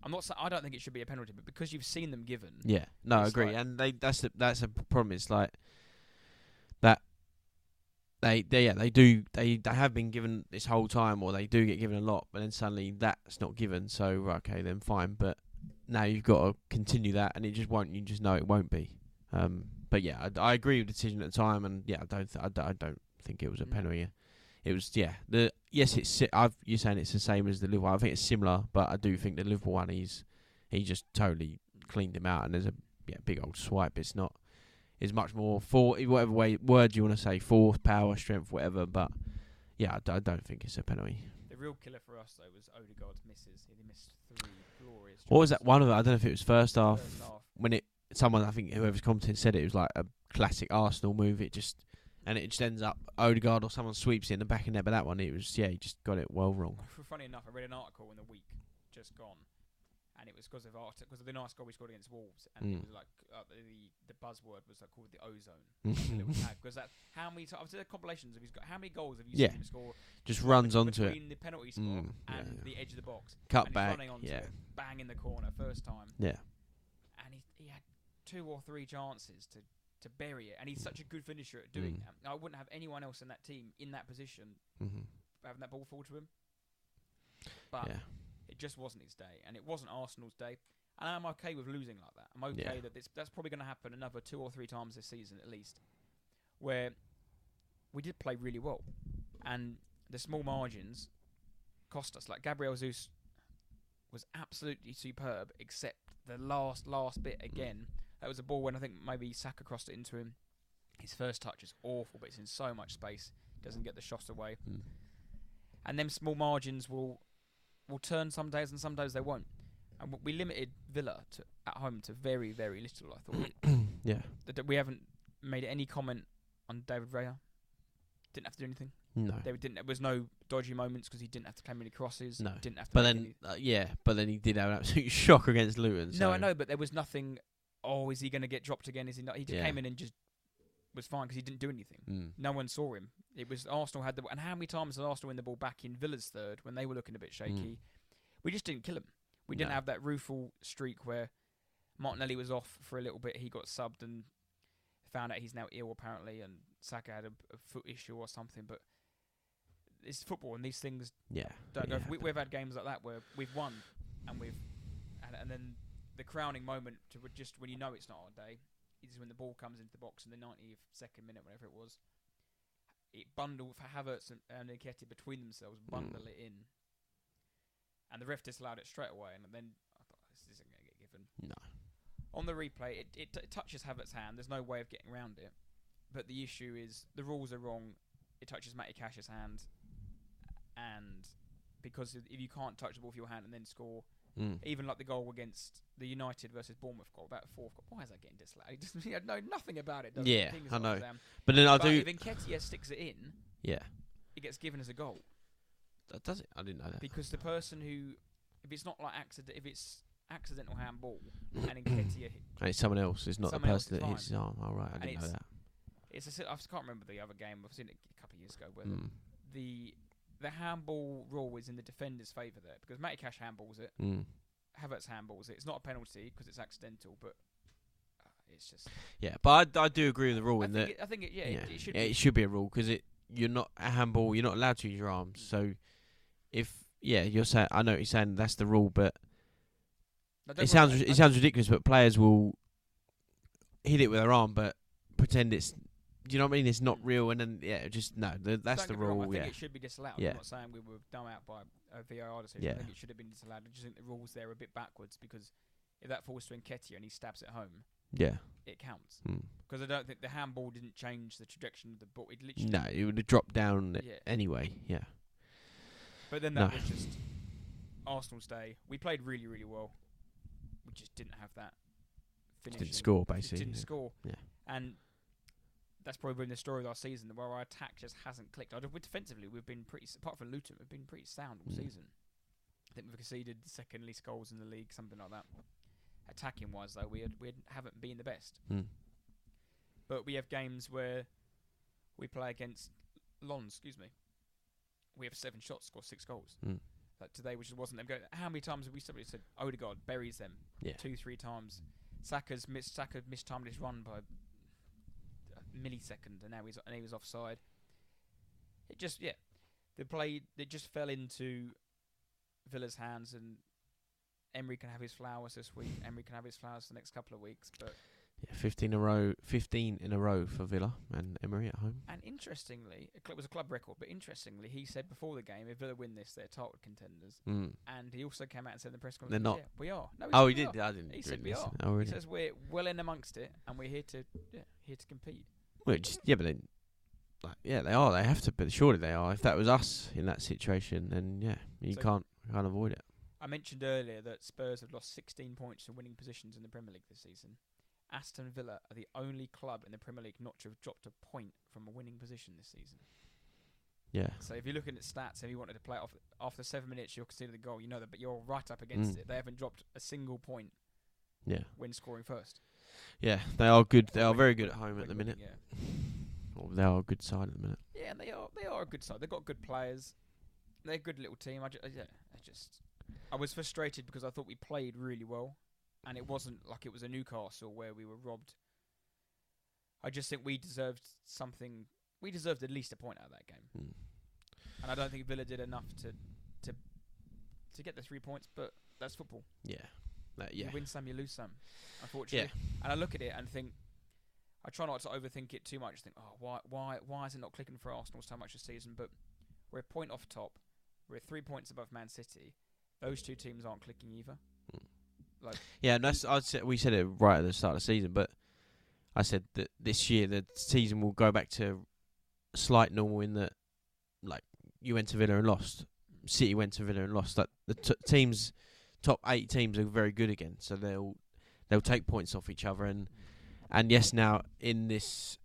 I'm not. I don't think it should be a penalty, but because you've seen them given, Yeah, no, I agree, like- and they that's the that's a problem. It's like that they, they yeah they do they they have been given this whole time, or they do get given a lot, but then suddenly that's not given. So okay, then fine. But now you've got to continue that, and it just won't. You just know it won't be. Um, but yeah, I, I agree with the decision at the time, and yeah, I don't th- I, don't- I don't think it was a Mm. penalty. It was yeah. The yes, it's I've you're saying it's the same as the Liverpool. I think it's similar, but I do think the Liverpool one he's he just totally cleaned him out, and there's a yeah big old swipe. It's not. It's much more for whatever way word you want to say, force, power, strength, whatever. But yeah, I, d- I don't think it's a penalty. The real killer for us though was Odegaard's misses. He missed three glorious. What was that one of it? I don't know if it was first half First half. when it someone I think whoever's commenting said it, it was like a classic Arsenal move. It just and it just ends up Odegaard or someone sweeps it in the back of net. But that one, it was yeah, he just got it well wrong. Funny enough, I read an article in the week just gone, and it was because of Arta, because of the nice goal we scored against Wolves, and it Mm. was like uh, the the buzzword was like called the ozone. Because that how many times the compilations have he's got? How many goals have you Yeah. seen him score? just runs onto it, between the penalty spot Mm, yeah, and yeah. the edge of the box. cut and back. running onto Yeah, it, bang in the corner first time, yeah, and he he had two or three chances to. To bury it, and he's such a good finisher at doing Mm. that. I wouldn't have anyone else in that team in that position hmm having that ball fall to him. But yeah, it just wasn't his day, and it wasn't Arsenal's day. And I'm okay with losing like that. I'm okay Yeah. that this, that's probably going to happen another two or three times this season at least, where we did play really well, and the small margins cost us. Like Gabriel Jesus was absolutely superb, except the last last bit again. That was a ball when I think maybe Saka crossed it into him. His first touch is awful, but it's in so much space, doesn't get the shot away Mm. and them small margins will will turn some days and some days they won't. And we limited Villa to, at home to very very little. I thought yeah. that, we haven't made any comment on David Raya. Didn't have to do anything. No, There didn't. There was no dodgy moments because he didn't have to claim any crosses. No. didn't have to. but then uh, yeah, but then he did have an absolute shock against Luton. no, I know, but there was nothing. Oh, is he going to get dropped again? Is he not? He just Yeah. came in and just was fine because he didn't do anything. Mm. No one saw him. It was Arsenal had the and how many times did Arsenal win the ball back in Villa's third when they were looking a bit shaky? We just didn't kill him. We didn't. No. have that rueful streak where Martinelli was off for a little bit. He got subbed and found out he's now ill apparently, and Saka had a, a foot issue or something. But it's football, and these things Yeah, don't yeah. go. We, we've had games like that where we've won, and we've and, and then the crowning moment to just when you know it's not our day is when the ball comes into the box in the 92nd minute, whatever it was. It bundled for Havertz and, and Nketiah between themselves, bundle Mm. it in, and the ref disallowed it straight away. And then I thought this isn't going to get given. no. On the replay, it, it, t- touches Havertz's hand. There's no way of getting around it. But the issue is the rules are wrong. It touches Matty Cash's hand, and because if you can't touch the ball with your hand and then score, Mm. even like the goal against the United versus Bournemouth goal, that fourth goal, why is that getting disallowed? He doesn't he had no nothing about it. Yeah, I like know. that. But then I But do. if Nketiah sticks it in, Yeah, it gets given as a goal That does it? I didn't know that. because the person who, if it's not like accident, if it's accidental handball and Nketiah hit And it's someone else. It's not the person that hits his arm. Oh right, I didn't know that. It's a, I can't remember the other game. I've seen it a couple of years ago where Mm. the the handball rule is in the defender's favour there because Matty Cash handballs it, Mm. Havertz handballs it. It's not a penalty because it's accidental, but uh, it's just. Yeah, but I, I do agree with the rule I in think, that. it, I think it, yeah, yeah, It, it should yeah, be. it should be a rule because it you're not a handball. You're not allowed to use your arms. So if yeah, you're saying I know what you're saying that's the rule, but it sounds it sounds ridiculous. But players will hit it with their arm, but pretend it's. Do you know what I mean? It's not Mm. real, and then yeah, just no. th that's the get me wrong, rule. I think Yeah, it should be disallowed. Yeah. I'm not saying we were done out by a VAR decision. Yeah. I think it should have been disallowed. I just think the rules there are a bit backwards because if that falls to Nketiah and he stabs it home, yeah. it counts. Mm. Because I don't think the handball didn't change the trajectory of the ball. It literally. No, it would have dropped down Yeah. anyway. Yeah, But then that No. was just Arsenal's day. We played really, really well. We just didn't have that finish. didn't score Just basically. Didn't score. Yeah. And that's probably been the story of our season, where our attack just hasn't clicked. I don't- defensively, we've been pretty. Apart from Luton, we've been pretty sound all Mm. season. I think we've conceded the second least goals in the league, something like that. Attacking wise, though, we had, we haven't been the best. Mm. But we have games where we play against Lons. Excuse me. We have seven shots, score six goals. Mm. Like today, which wasn't them. Go, how many times have we somebody said Odegaard buries them? Yeah. Two, three times. Saka's missed. Saka mistimed his run by millisecond, and now he's and he was offside. it just yeah, the play it just fell into Villa's hands, and Emery can have his flowers this week. Emery can have his flowers the next couple of weeks, but Yeah, 15 in a row, 15 in a row for Villa and Emery at home. And interestingly, it was a club record, but interestingly, he said before the game, if Villa win this, they're title contenders. Mm. And he also came out and said in the press conference, They're not. Yeah, we are. No, he Oh, he did. are. I didn't. He said we listen. are. Oh, He really? says we're well in amongst it, and we're here to yeah, here to compete. Just, yeah, but then, like, yeah, they are. They have to. But surely they are. If that was us in that situation, then yeah, you So- can't can't avoid it. I mentioned earlier that Spurs have lost 16 points in winning positions in the Premier League this season. Aston Villa are the only club in the Premier League not to have dropped a point from a winning position this season. Yeah. So if you're looking at stats and you wanted to play off after seven minutes, you'll consider the goal. You know that, but you're right up against Mm. it. They haven't dropped a single point Yeah. when scoring first. Yeah. They are good. They are very good at home at the minute. Yeah. Or they are a good side at the minute. yeah, and they are they are a good side. They've got good players. They're a good little team. I ju- uh, yeah, I just I was frustrated because I thought we played really well, and it wasn't like it was a Newcastle where we were robbed. I just think we deserved something. We deserved at least a point out of that game, Mm. and I don't think Villa did enough to to to get the three points. But that's football. Yeah. That, yeah. You win some, you lose some. Unfortunately. And I look at it and think, I try not to overthink it too much. Think, oh, why, why, why is it not clicking for Arsenal so much this season? But we're a point off top. We're three points above Man City. Those two teams aren't clicking either. Hmm. Like, Yeah, and that's I said we said it right at the start of the season, but I said that this year the season will go back to slight normal in that, like you went to Villa and lost, hmm. City went to Villa and lost. Like the t- teams, top eight teams are very good again, so they'll they'll take points off each other and and yes, now in this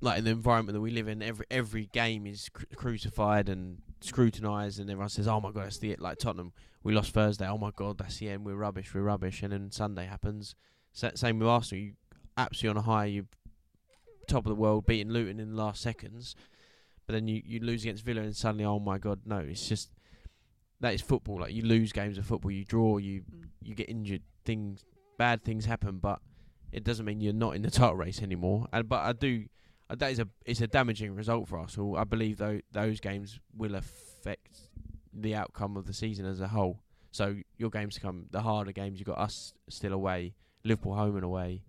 like in the environment that we live in, every every game is cru- crucified and scrutinised, and everyone says, "Oh my god, that's the it." Like Tottenham, we lost Thursday. Oh my god, that's the end. We're rubbish. We're rubbish. And then Sunday happens. Sa- Same with Arsenal. You absolutely on a high. You top of the world, beating Luton in the last seconds, but then you you lose against Villa, and suddenly, oh my god, no! It's just that is football. Like you lose games of football, you draw, you you get injured, things bad things happen, but it doesn't mean you're not in the title race anymore. And but I do. uh, That is a it's a damaging result for Arsenal. I believe though those games will affect the outcome of the season as a whole. So your games to come, the harder games. You have got us still away, Liverpool home and away,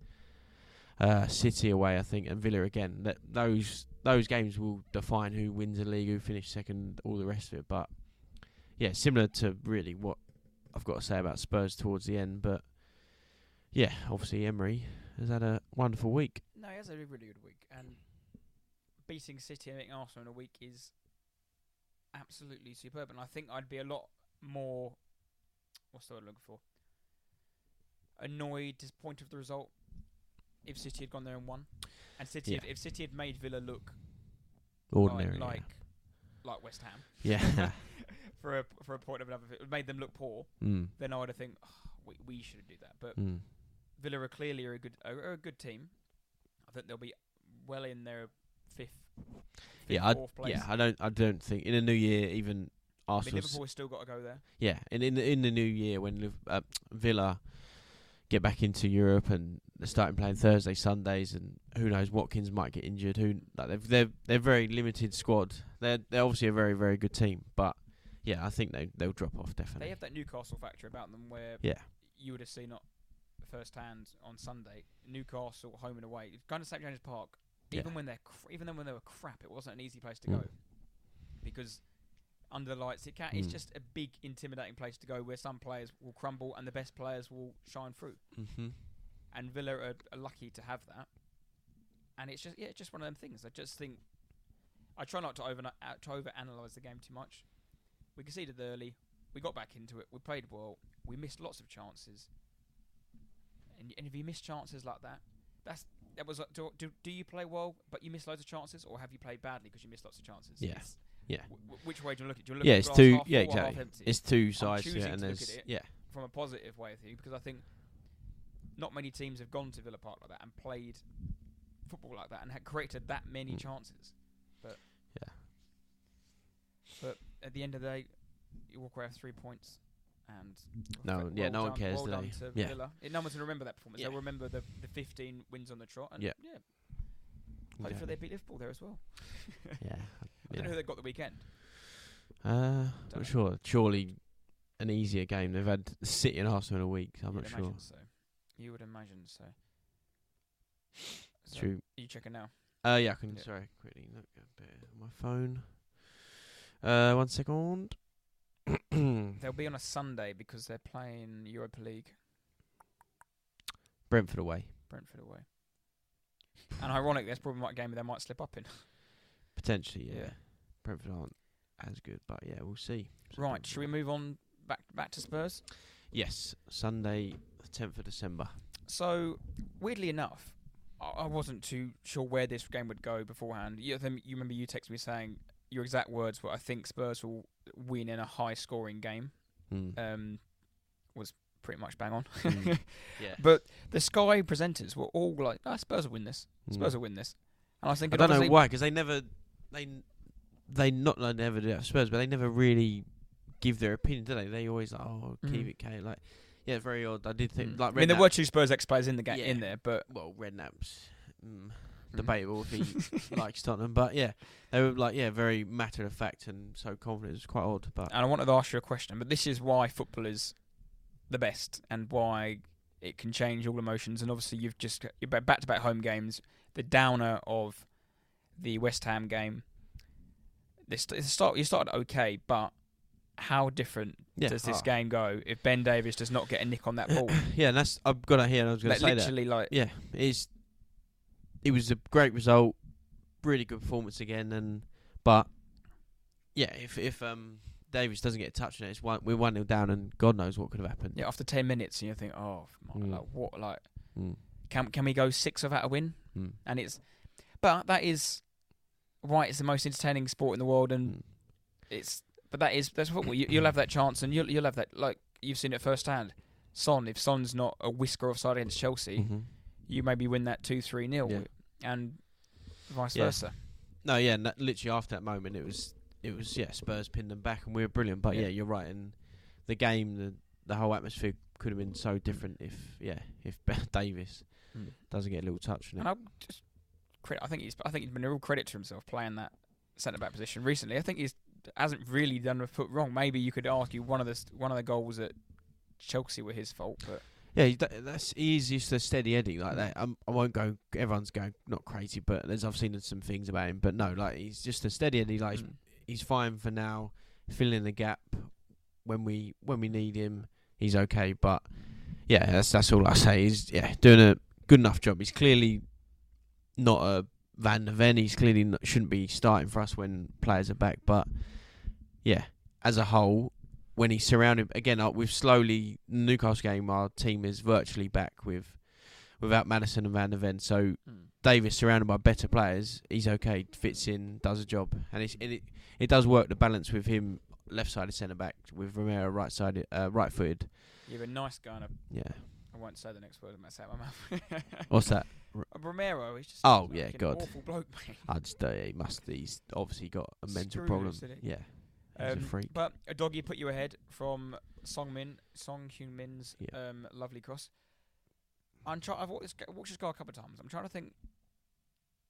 uh, City away, I think, and Villa again. That those those games will define who wins the league, who finishes second, all the rest of it. But yeah, similar to really what I've got to say about Spurs towards the end. But yeah, obviously Emery has had a wonderful week. No, he has had a really good week, and beating City and beating Arsenal in a week is absolutely superb. And I think I'd be a lot more. What's the word I'm looking for? Annoyed, disappointed with the result if City had gone there and won, and City Yeah. had, if City had made Villa look Ordinary, like like, like West Ham yeah. for a for a point of another, it made them look poor. mm, Then I would have think oh, we we should do that, but mm. Villa are clearly a good are are a good team. I think they'll be well in their fifth, fifth Yeah, I, fourth place. yeah. I don't. I don't think in a new year, even I mean, Arsenal. Liverpool still got to go there. Yeah, and in the in the new year when Liv- uh, Villa get back into Europe and they're starting playing Thursday, Sundays, and who knows Watkins might get injured. Who like they've they're they're very limited squad. They're they're obviously a very very good team, but yeah, I think they they'll drop off definitely. They have that Newcastle factor about them where Yeah. you would have seen it first hand on Sunday. Newcastle home and away, going to St James's Park. Yeah. Even when they're cr- even then when they were crap, it wasn't an easy place to Mm. go because under the lights, it can it's Mm. just a big intimidating place to go where some players will crumble and the best players will shine through. Mm-hmm. and Villa are, are lucky to have that. And it's just yeah, it's just one of them things. I just think I try not to over uh, to over analyze the game too much. We conceded early, we got back into it, we played well, we missed lots of chances. And, and if you miss chances like that, that's that was like, do, do do you play well but you miss loads of chances, or have you played badly because you missed lots of chances? Yeah. Yeah. w- which way do you look at? Do you look Yeah, at it's two. half Yeah, exactly. empty? It's two sides choosing it, and to look at it. yeah, from a positive way of thinking because I think not many teams have gone to Villa Park like that and played football like that and had created that many Mm. chances. But Yeah. But at the end of the day, you walk away with three points. And No, well yeah, no one cares Well done today. to Yeah. Villa. Yeah, no one's gonna remember that performance. Yeah. They'll remember the the 15 wins on the trot. And Yeah. yeah, hopefully exactly. they beat Liverpool there as well. yeah. I don't know who they've got the weekend. Uh, Don't not sure. Surely an easier game. They've had City and Arsenal in a week. So I'm You'd not sure. So. You would imagine so. So, True. Are you checking now? Uh, yeah, I can. Yeah. Sorry, quickly look a bit my phone. Uh, one second. They'll be on a Sunday because they're playing Europa League, Brentford away, Brentford away. And ironic, that's probably a game they might slip up in. potentially. Yeah. Yeah. Brentford aren't as good, but yeah, we'll see. Right, should we move on back back to Spurs? Yes, Sunday, the tenth of December. So, weirdly enough, I, I wasn't too sure where this game would go beforehand. You, you remember you texted me saying your exact words were, "I think Spurs will win in a high-scoring game." Mm. Um, was pretty much bang on. Mm. yeah. But the Sky presenters were all like, "Ah, Spurs will win this. Spurs Mm. will win this." And I was I don't know obviously- why, because they never, they, n- they not they never do that for Spurs, but they never really give their opinion, do they? They always like, oh, keep Mhm. it K. Like, yeah, it's very odd. I did think Mm. like I mean, there were two Spurs ex-players in the game Yeah. in there, but well, Redknapp's mm. Debatable if he likes Tottenham, but yeah, they were like yeah, very matter of fact and so confident. It's quite odd, but and I wanted to ask you a question, but this is why football is the best and why it can change all emotions. And obviously, you've just got- you're back to back home games. The downer of the West Ham game. This start you started okay, but how different yeah, does this ah. game go if Ben Davies does not get a nick on that ball? yeah, and that's I've got it here. and I was going like, to say that. literally, like Yeah, it's it was a great result, really good performance again, and but yeah, if if um Davies doesn't get a touch on it, it's one we're one 0 down, and God knows what could have happened. yeah, after ten minutes, and you think, oh, my, Mm. like what, like Mm. can can we go six without a win? Mm. And it's, but that is why it's the most entertaining sport in the world, and Mm. it's but that is that's football. You, you'll have that chance, and you'll you'll have that like you've seen it firsthand. Son, if Son's not a whisker offside against Chelsea, Mhm. You maybe win that two three nil, Yeah. and vice Yeah. versa. No, yeah, and literally after that moment, it was it was yeah, Spurs pinned them back, and we were brilliant. But Yeah. yeah, you're right, and the game, the the whole atmosphere could have been so different if yeah, if Davies hmm. doesn't get a little touch And it. I just credit. I think he's I think he's been a real credit to himself playing that centre back position recently. I think he's hasn't really done a foot wrong. Maybe you could argue one of the one of the goals at Chelsea were his fault, but Yeah, that's he's just a steady Eddie like Mm. that. Um, I won't go. Everyone's going not crazy, but there's I've seen some things about him. But no, like he's just a steady Eddie. Like he's, Mm. he's fine for now, filling the gap when we when we need him. He's okay, but yeah, that's that's all I say. He's yeah doing a good enough job. He's clearly not a Van de Ven. He's clearly not, shouldn't be starting for us when players are back. But yeah, as a whole, when he's surrounded again, uh, we've slowly Newcastle game. Our team is virtually back with without Maddison and Van de Ven. So Davies surrounded by better players, he's okay, fits in, does a job, and, it's, and it it does work the balance with him left-sided centre back with Romero right-sided, uh, right-footed. You're a nice guy. And a, Yeah, I won't say the next word. I might say it out my mouth. what's that? Uh, Romero, he's just Oh, yeah, God. awful bloke, mate. I just uh, he must he's obviously got a mental Screw problem. loose, isn't he? Yeah, he's Um, a freak. But a Udogie put you ahead from Song Min, Son Heung-min's Yeah. um, lovely cross. I'm try- I've watched this, g- watched this guy a couple of times. I'm trying to think.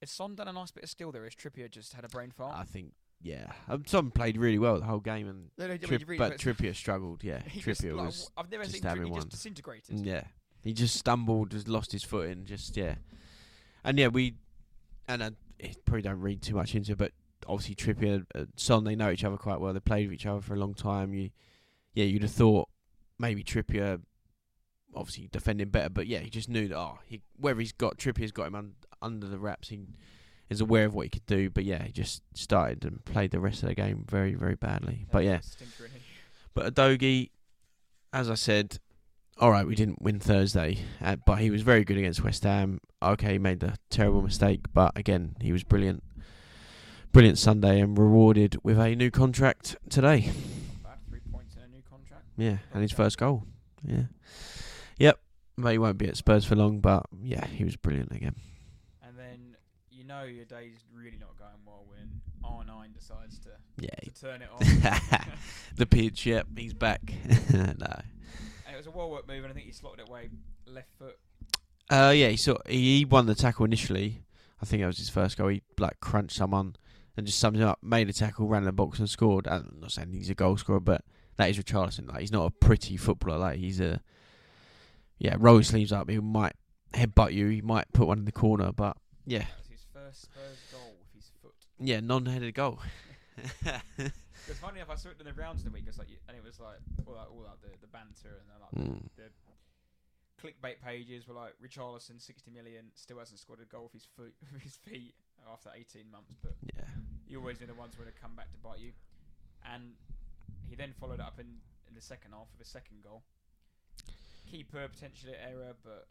Has Son done a nice bit of skill there? Is Trippier just had a brain fart? I think yeah, um, Son played really well the whole game, and No, no, Trip, really- but Trippier struggled. Yeah, he just, Trippier like, was I've never just seen Trippier having he just disintegrated. Yeah, he just stumbled, just lost his footing, just yeah, and yeah, we and uh, it probably don't read too much into it, but obviously Trippier, and Son, they know each other quite well. They played with each other for a long time. You, yeah, you'd have thought maybe Trippier, obviously defending better, but yeah, he just knew that oh, he whether he's got Trippier's got him un, under the wraps. He is aware of what he could do, but yeah, he just started and played the rest of the game very, very badly. But yeah, Stinker, isn't he? but Udogie, as I said, all right, we didn't win Thursday, uh, but he was very good against West Ham. Okay, he made a terrible mistake, but again, he was brilliant. Brilliant Sunday and rewarded with a new contract today. Three points in a new contract. Yeah, and his first goal. Yeah. Yep. But he won't be at Spurs for long, but yeah, he was brilliant again. And then you know your day's really not going well when R9 decides to, Yeah. to turn it on. the pitch, yep, he's back. no. And it was a well worked move, and I think he slotted it away left foot. Uh, yeah, he saw he won the tackle initially. I think that was his first goal. He like crunched someone, and just sums it up. Made a tackle, ran in the box and scored. And I'm not saying he's a goal scorer, but that is Richarlison. Like he's not a pretty footballer. Like he's a yeah, roll his sleeves up. He might headbutt you. He might put one in the corner, but yeah, his first Spurs goal with his foot. yeah, non-headed goal. Because funny enough, I saw it in the rounds the week. It's like, and it was like all that, all that the, the banter and the, like Mm. the clickbait pages were like Richarlison, 60 million, still hasn't scored a goal with his foot, with his feet after 18 months. But Yeah, you always know the ones where they come back to bite you. And he then followed up in, in the second half with a second goal. Keeper potentially error, but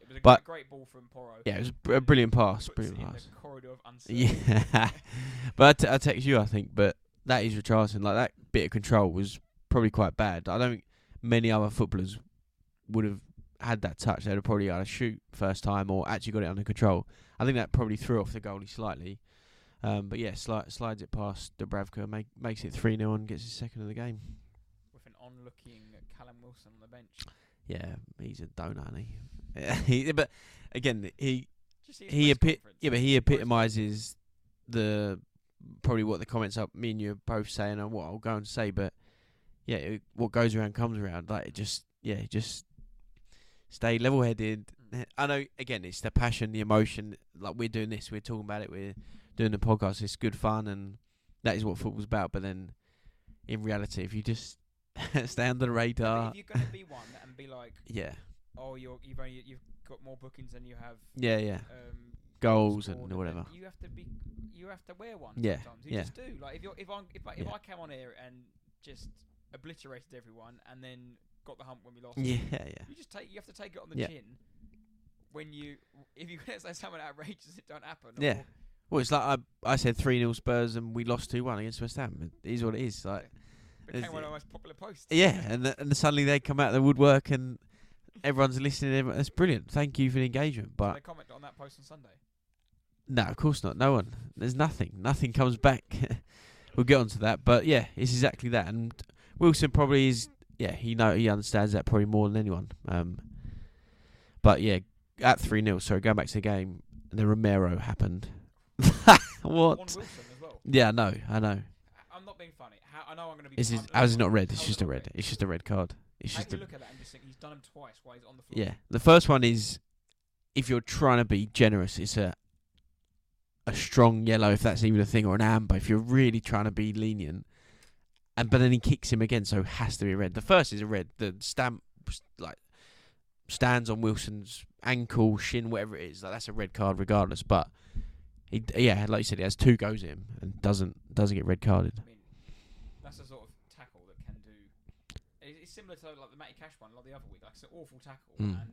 it was a But- great, ball from Porro. yeah, it was a brilliant pass. Brilliant pass. corridor of uncertainty. Yeah, but I, t- I text you, I think, but that is Richarlison. Like that bit of control was probably quite bad. I don't think many other footballers would have had that touch. They'd have probably had a shoot first time or actually got it under control. I think that probably threw off the goalie slightly. Um, but yeah, sli- slides it past Dubravka, make, makes it 3 0 and gets his second of the game. With an on-looking Callum Wilson on the bench. Yeah, he's a donut, isn't he? he but again, he Did you see his he epi- yeah, but he epitomises the probably what the comments up me and you are both saying and what I'll go and say, but yeah, it, what goes around comes around. Like it just yeah, just stay level headed. Mm. I know again it's the passion, the emotion. Like we're doing this, we're talking about it, we're doing the podcast. It's good fun, and that is what football's about. But then in reality, if you just stay under the radar, if you're going to be one and be like, yeah, oh, you're you've only you've got more bookings than you have yeah, yeah, um, goals and whatever. You have to be you have to wear one. Yeah, sometimes. you yeah. just do. Like if you're if I if I, if Yeah. I came on here and just obliterated everyone and then got the hump when we lost, Yeah, yeah. you just take you have to take it on the Yeah. chin. When you if you say something outrageous, it don't happen. Yeah. or- Well, it's like I I said three 0 Spurs and we lost two one against West Ham. It is what it is. Like became one it- of my most popular posts. yeah, and th- and then suddenly they come out of the woodwork and everyone's listening. everyone- That's brilliant. Thank you for the engagement. But they comment on that post on Sunday. no, of course not. No one. There's nothing. Nothing comes back. we'll get onto that. But yeah, it's exactly that. And Wilson probably is. Yeah, he know he understands that probably more than anyone. Um, but yeah, at three 0 Sorry, going back to the game, the Romero happened. What? Well. Yeah, I know. I know. I'm not being funny. How, I know I'm going to be. Is it, how is it not red? It's just a red. It's just a red card. It's just a look at that and just think he's done him twice while he's on the floor? yeah. The first one is if you're trying to be generous, it's a a strong yellow if that's even a thing or an amber if you're really trying to be lenient. And but then he kicks him again, so it has to be red. The first is a red. The stamp like stands on Wilson's ankle, shin, whatever it is. Like that's a red card regardless. But he yeah, like you said, he has two goes at him and doesn't doesn't get red carded. I mean, that's a sort of tackle that can do. It's similar to like the Matty Cash one, like the other week. Like it's an awful tackle, Mm. and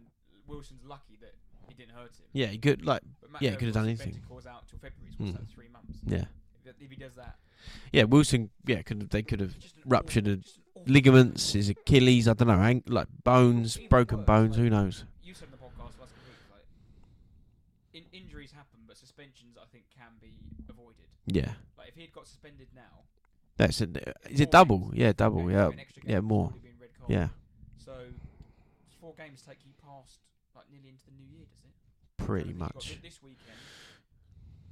Wilson's lucky that he didn't hurt him. Yeah, he could like yeah, he could have done anything. Bentancur's out till February. So Mm. that? Three months. yeah. If, he does that, Yeah, Wilson. Yeah, could they could have ruptured awful- ligaments, his Achilles. I don't know, ank- like bones, broken worse, bones. like- Who knows? You said in the podcast last week, like in, injuries happen, but suspensions I think can be avoided. Yeah, Like if he had got suspended now, that's uh, it. Is four it double? games, Yeah, double. Yeah, an extra game yeah, more. already red card. yeah, So four games take you past like nearly into the new year, does it? pretty So much. This weekend,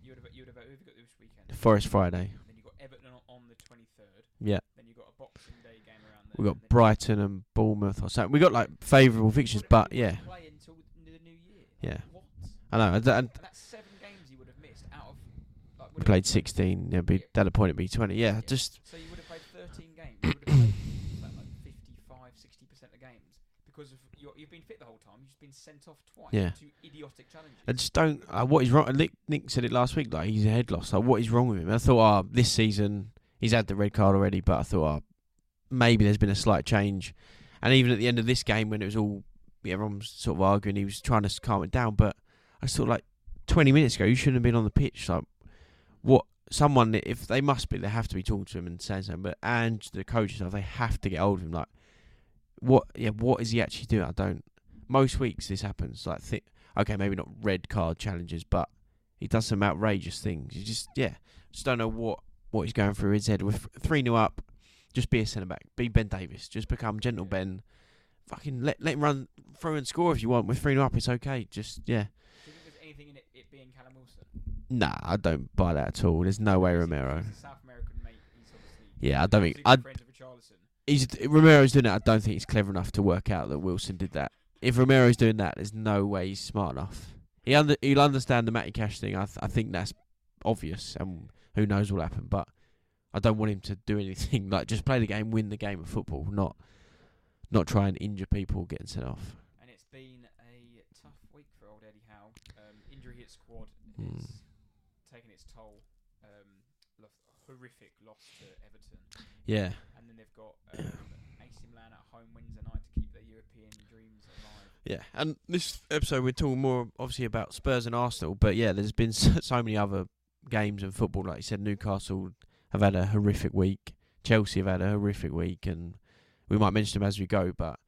you would have you would have who have you got this weekend? Forest Friday. Then you got Everton on, the twenty third. Yeah, Then you got a Boxing Day game around there. we got and Brighton and Bournemouth or something. We got like favourable fixtures, but yeah, play until the new year. Yeah. What? I know. And, and And that's seven games you would have missed out of. Like, we played played- 16. There'd be that'd point at be 20. Yeah, Yeah. just So you would have played 13 games. You would have played about like 55, 60 percent of games because of your, you've been fit the whole time. You've just been sent off twice. Yeah. To idiotic challenges. I just don't. Uh, what is wrong? Nick, Nick said it last week. Like he's a head loss. Like what is wrong with him? I thought, oh, this season he's had the red card already, but I thought, oh, maybe there's been a slight change. And even at the end of this game, when it was all yeah, everyone was sort of arguing, he was trying to calm it down. But I thought, like 20 minutes ago, you shouldn't have been on the pitch. Like what? Someone, if they must be, they have to be talking to him and saying something. But and the coaches, they have to get hold of him. Like what? Yeah, what is he actually doing? I don't. Most weeks this happens. Like thi- okay, maybe not red card challenges, but he does some outrageous things. You just yeah, just don't know what what he's going through his head. With three new up, just be a centre back, be Ben Davies, just become gentle Yeah. Ben. Fucking let let him run through and score if you want. With three new up, it's okay. Just yeah, Do you think there's anything in it, it being Callum Wilson? Nah, I don't buy that at all. There's no way Romero. South American mate. He's Yeah, I don't think I. He's Romero's doing it. I don't think he's clever enough to work out that Wilson did that. If Romero's doing that, there's no way he's smart enough. He under he'll understand the Matty Cash thing. I th- I think that's obvious, and who knows what'll happen. But I don't want him to do anything like just play the game, win the game of football, not not try and injure people getting sent off. And it's been a tough week for old Eddie Howe. Um, injury hit squad is taking its toll. Um, horrific loss to Everton, Yeah, and then they've got um, AC Milan at home Wednesday night to keep their European dreams alive. yeah. And this episode we're talking more obviously about Spurs and Arsenal, but yeah, there's been so, many other games in football. Like you said, Newcastle have had a horrific week. Chelsea have had a horrific week, and we might mention them as we go. But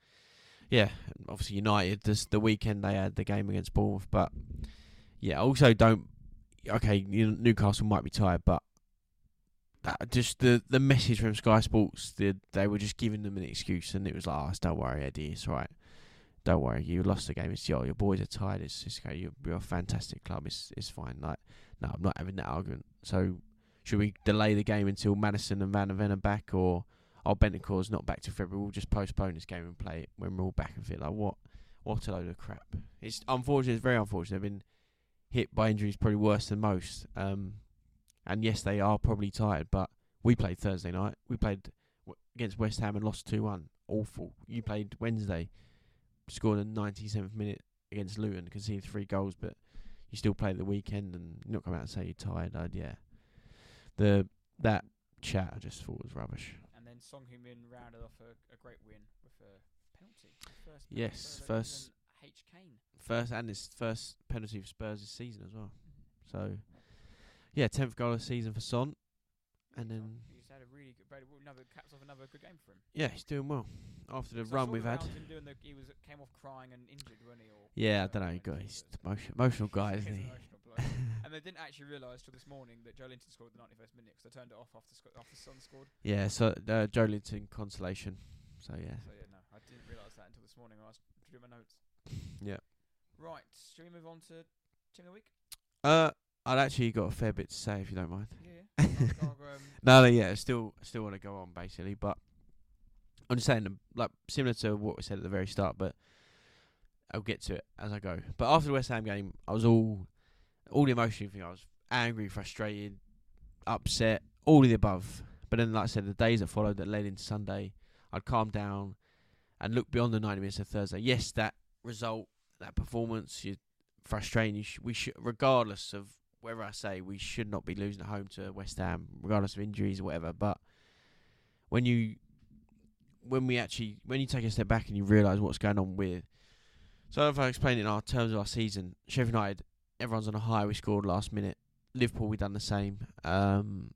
yeah, obviously United. This the weekend they had the game against Bournemouth, but yeah, also don't. Okay, Newcastle might be tired, but that just the the message from Sky Sports, the, they were just giving them an excuse, and it was like, oh, don't worry, Eddie, it's all right. Don't worry, you lost the game. It's your your boys are tired. It's, it's okay. You're, you're a fantastic club. It's it's fine. Like no, I'm not having that argument. So should we delay the game until Maddison and Van de are back, or oh Bentancur's not back to February? We'll just postpone this game and play it when we're all back and fit. Like what? What a load of crap! It's unfortunate. It's very unfortunate. They've been hit by injuries probably worse than most. Um, and yes, they are probably tired. But we played Thursday night. We played w- against West Ham and lost two one. Awful. You played Wednesday, scored a 97th minute against Luton, conceded three goals, but you still played the weekend and not come out and say you're tired. I'd, yeah, the that chat I just thought was rubbish. And then Son Heung-min rounded off a, a great win with a penalty. First Yes, first- H Kane. First and his first penalty for Spurs this season as well. Mm-hmm. So yeah, tenth goal of the season for Son, and then he's had a really good. very- Another caps off another good game for him. yeah, he's doing well after the I run saw we've had. rounds him doing the, he was came off crying and injured, wasn't he? Or Yeah, I don't know. He got he's emotion, emotional guy, isn't he? and they didn't actually realise till this morning that Joelinton scored the 91st minute because they turned it off after sco- after Son scored. Yeah, so uh, Joelinton consolation. So yeah, So yeah, no, I didn't realise that until this morning when I was doing my notes. yeah. Right, shall we move on to team of the week? Uh, I'd actually got a fair bit to say if you don't mind. Yeah, yeah. I'll, I'll, um, No, no, yeah, I still, still want to go on basically, but I'm just saying, like similar to what we said at the very start, but I'll get to it as I go. But after the West Ham game, I was all, all the emotion thing. I was angry, frustrated, upset, all of the above. But then, like I said, the days that followed that led into Sunday, I'd calm down and look beyond the 90 minutes of Thursday. Yes, that result, that performance, you frustrating. You sh- we should, regardless of whether I say we should not be losing at home to West Ham, regardless of injuries or whatever. But when you, when we actually, when you take a step back and you realise what's going on with, so if I explain it in our terms of our season, Sheffield United, everyone's on a high. We scored last minute. Liverpool, we done the same. Um,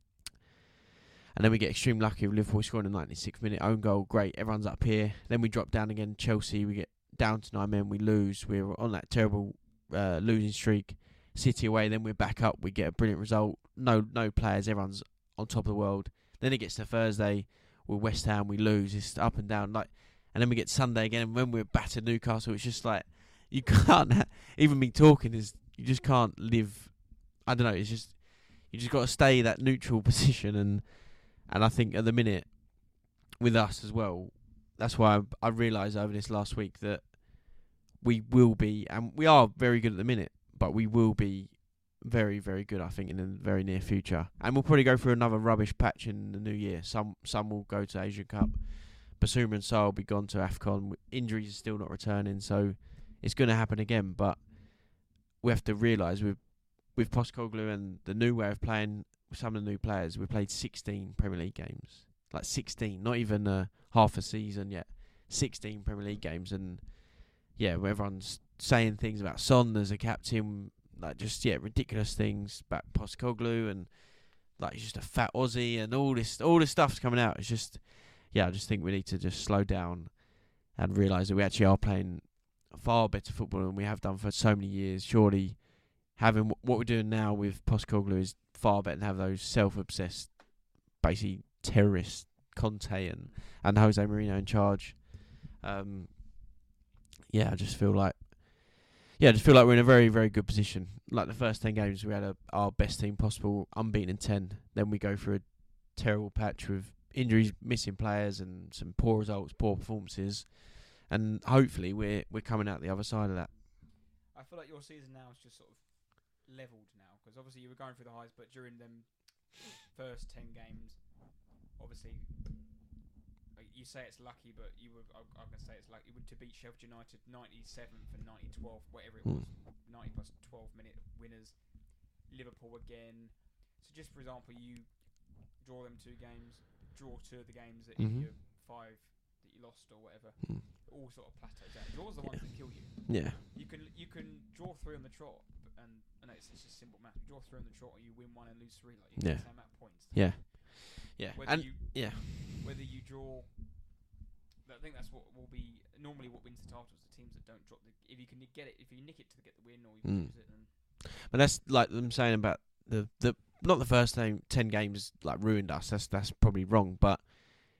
and then we get extremely lucky with Liverpool scoring a 96th minute own goal. Great, everyone's up here. Then we drop down again. Chelsea, we get down to nine men. We lose. We're on that terrible uh, losing streak. City away, then we're back up. We get a brilliant result. No, no players. Everyone's on top of the world. Then it gets to Thursday with West Ham. We lose. It's up and down. Like, and then we get Sunday again. And when we're battered Newcastle, it's just like you can't even be talking. Is you just can't live. I don't know. It's just you just got to stay that neutral position. And and I think at the minute with us as well, that's why I, I realised over this last week that we will be, and we are very good at the minute, but we will be very, very good. I think in the very near future, and we'll probably go through another rubbish patch in the new year. Some some will go to Asian Cup. Bissouma and Sarr will be gone to Afcon. Injuries are still not returning, so it's going to happen again. But we have to realise with with Postecoglou and the new way of playing, some of the new players, we played 16 Premier League games, like 16, not even uh, half a season yet. 16 Premier League games, and yeah, everyone's saying things about Son as a captain, like just yeah, ridiculous things about Postecoglou and like he's just a fat Aussie and all this all this stuff's coming out. It's just yeah, I just think we need to just slow down and realise that we actually are playing far better football than we have done for so many years. Surely having wh- what we're doing now with Postecoglou is far better than have those self-obsessed, basically terrorist Conte and and Jose Mourinho in charge. Um, yeah, I just feel like yeah, I just feel like we're in a very, very good position. Like the first ten games, we had a, our best team possible, unbeaten in ten. Then we go through a terrible patch with injuries, missing players, and some poor results, poor performances. And hopefully, we're we're coming out the other side of that. I feel like your season now is just sort of leveled now because obviously you were going through the highs, but during them first ten games, obviously you say it's lucky, but you were I, I'm gonna say it's lucky to beat Sheffield United 97th and 90 12, whatever it was, 90 plus 12 minute winners. Liverpool again. So just for example, you draw them two games, draw two of the games that Mhm. you five that you lost or whatever. Mm. All sort of plateaus out. Draws the ones that kill you. Yeah, You can you can draw three on the trot, and and it's, it's just simple math. You draw three on the trot, or you win one and lose three. Like you Yeah. get the same amount of points. yeah, yeah. Whether And you yeah. whether you draw, I think that's what will be normally what wins the titles. The teams that don't drop the if you can get it if you nick it to get the win or you Mm. lose it then But that's like them saying about the the not the first time ten games like ruined us. That's that's probably wrong. But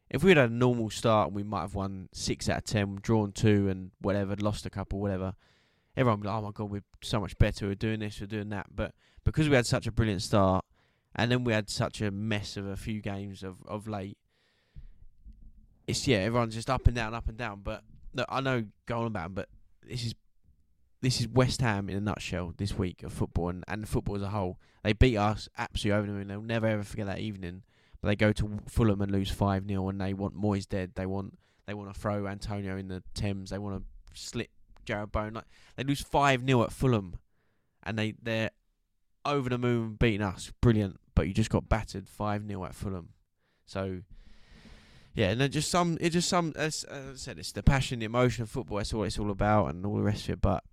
if we had had a normal start and we might have won six out of ten, drawn two and whatever, lost a couple, whatever, everyone would be like, oh my god, we're so much better. We're doing this, we're doing that. But because we had such a brilliant start, and then we had such a mess of a few games of of late, it's yeah, everyone's just up and down, up and down. But look, I know going about, 'em, but this is this is West Ham in a nutshell this week of football and, and football as a whole. They beat us absolutely over the moon. They'll never ever forget that evening. But they go to Fulham and lose five 0 and they want Moyes dead. They want they want to throw Antonio in the Thames. They want to slit Jarrod Bowen. Like they lose five 0 at Fulham, and they they're over the moon beating us. Brilliant, but you just got battered five 0 at Fulham. So. Yeah, and then just some, it just some, as, as I said, it's the passion, the emotion of football. That's all it's all about, and all the rest of it. But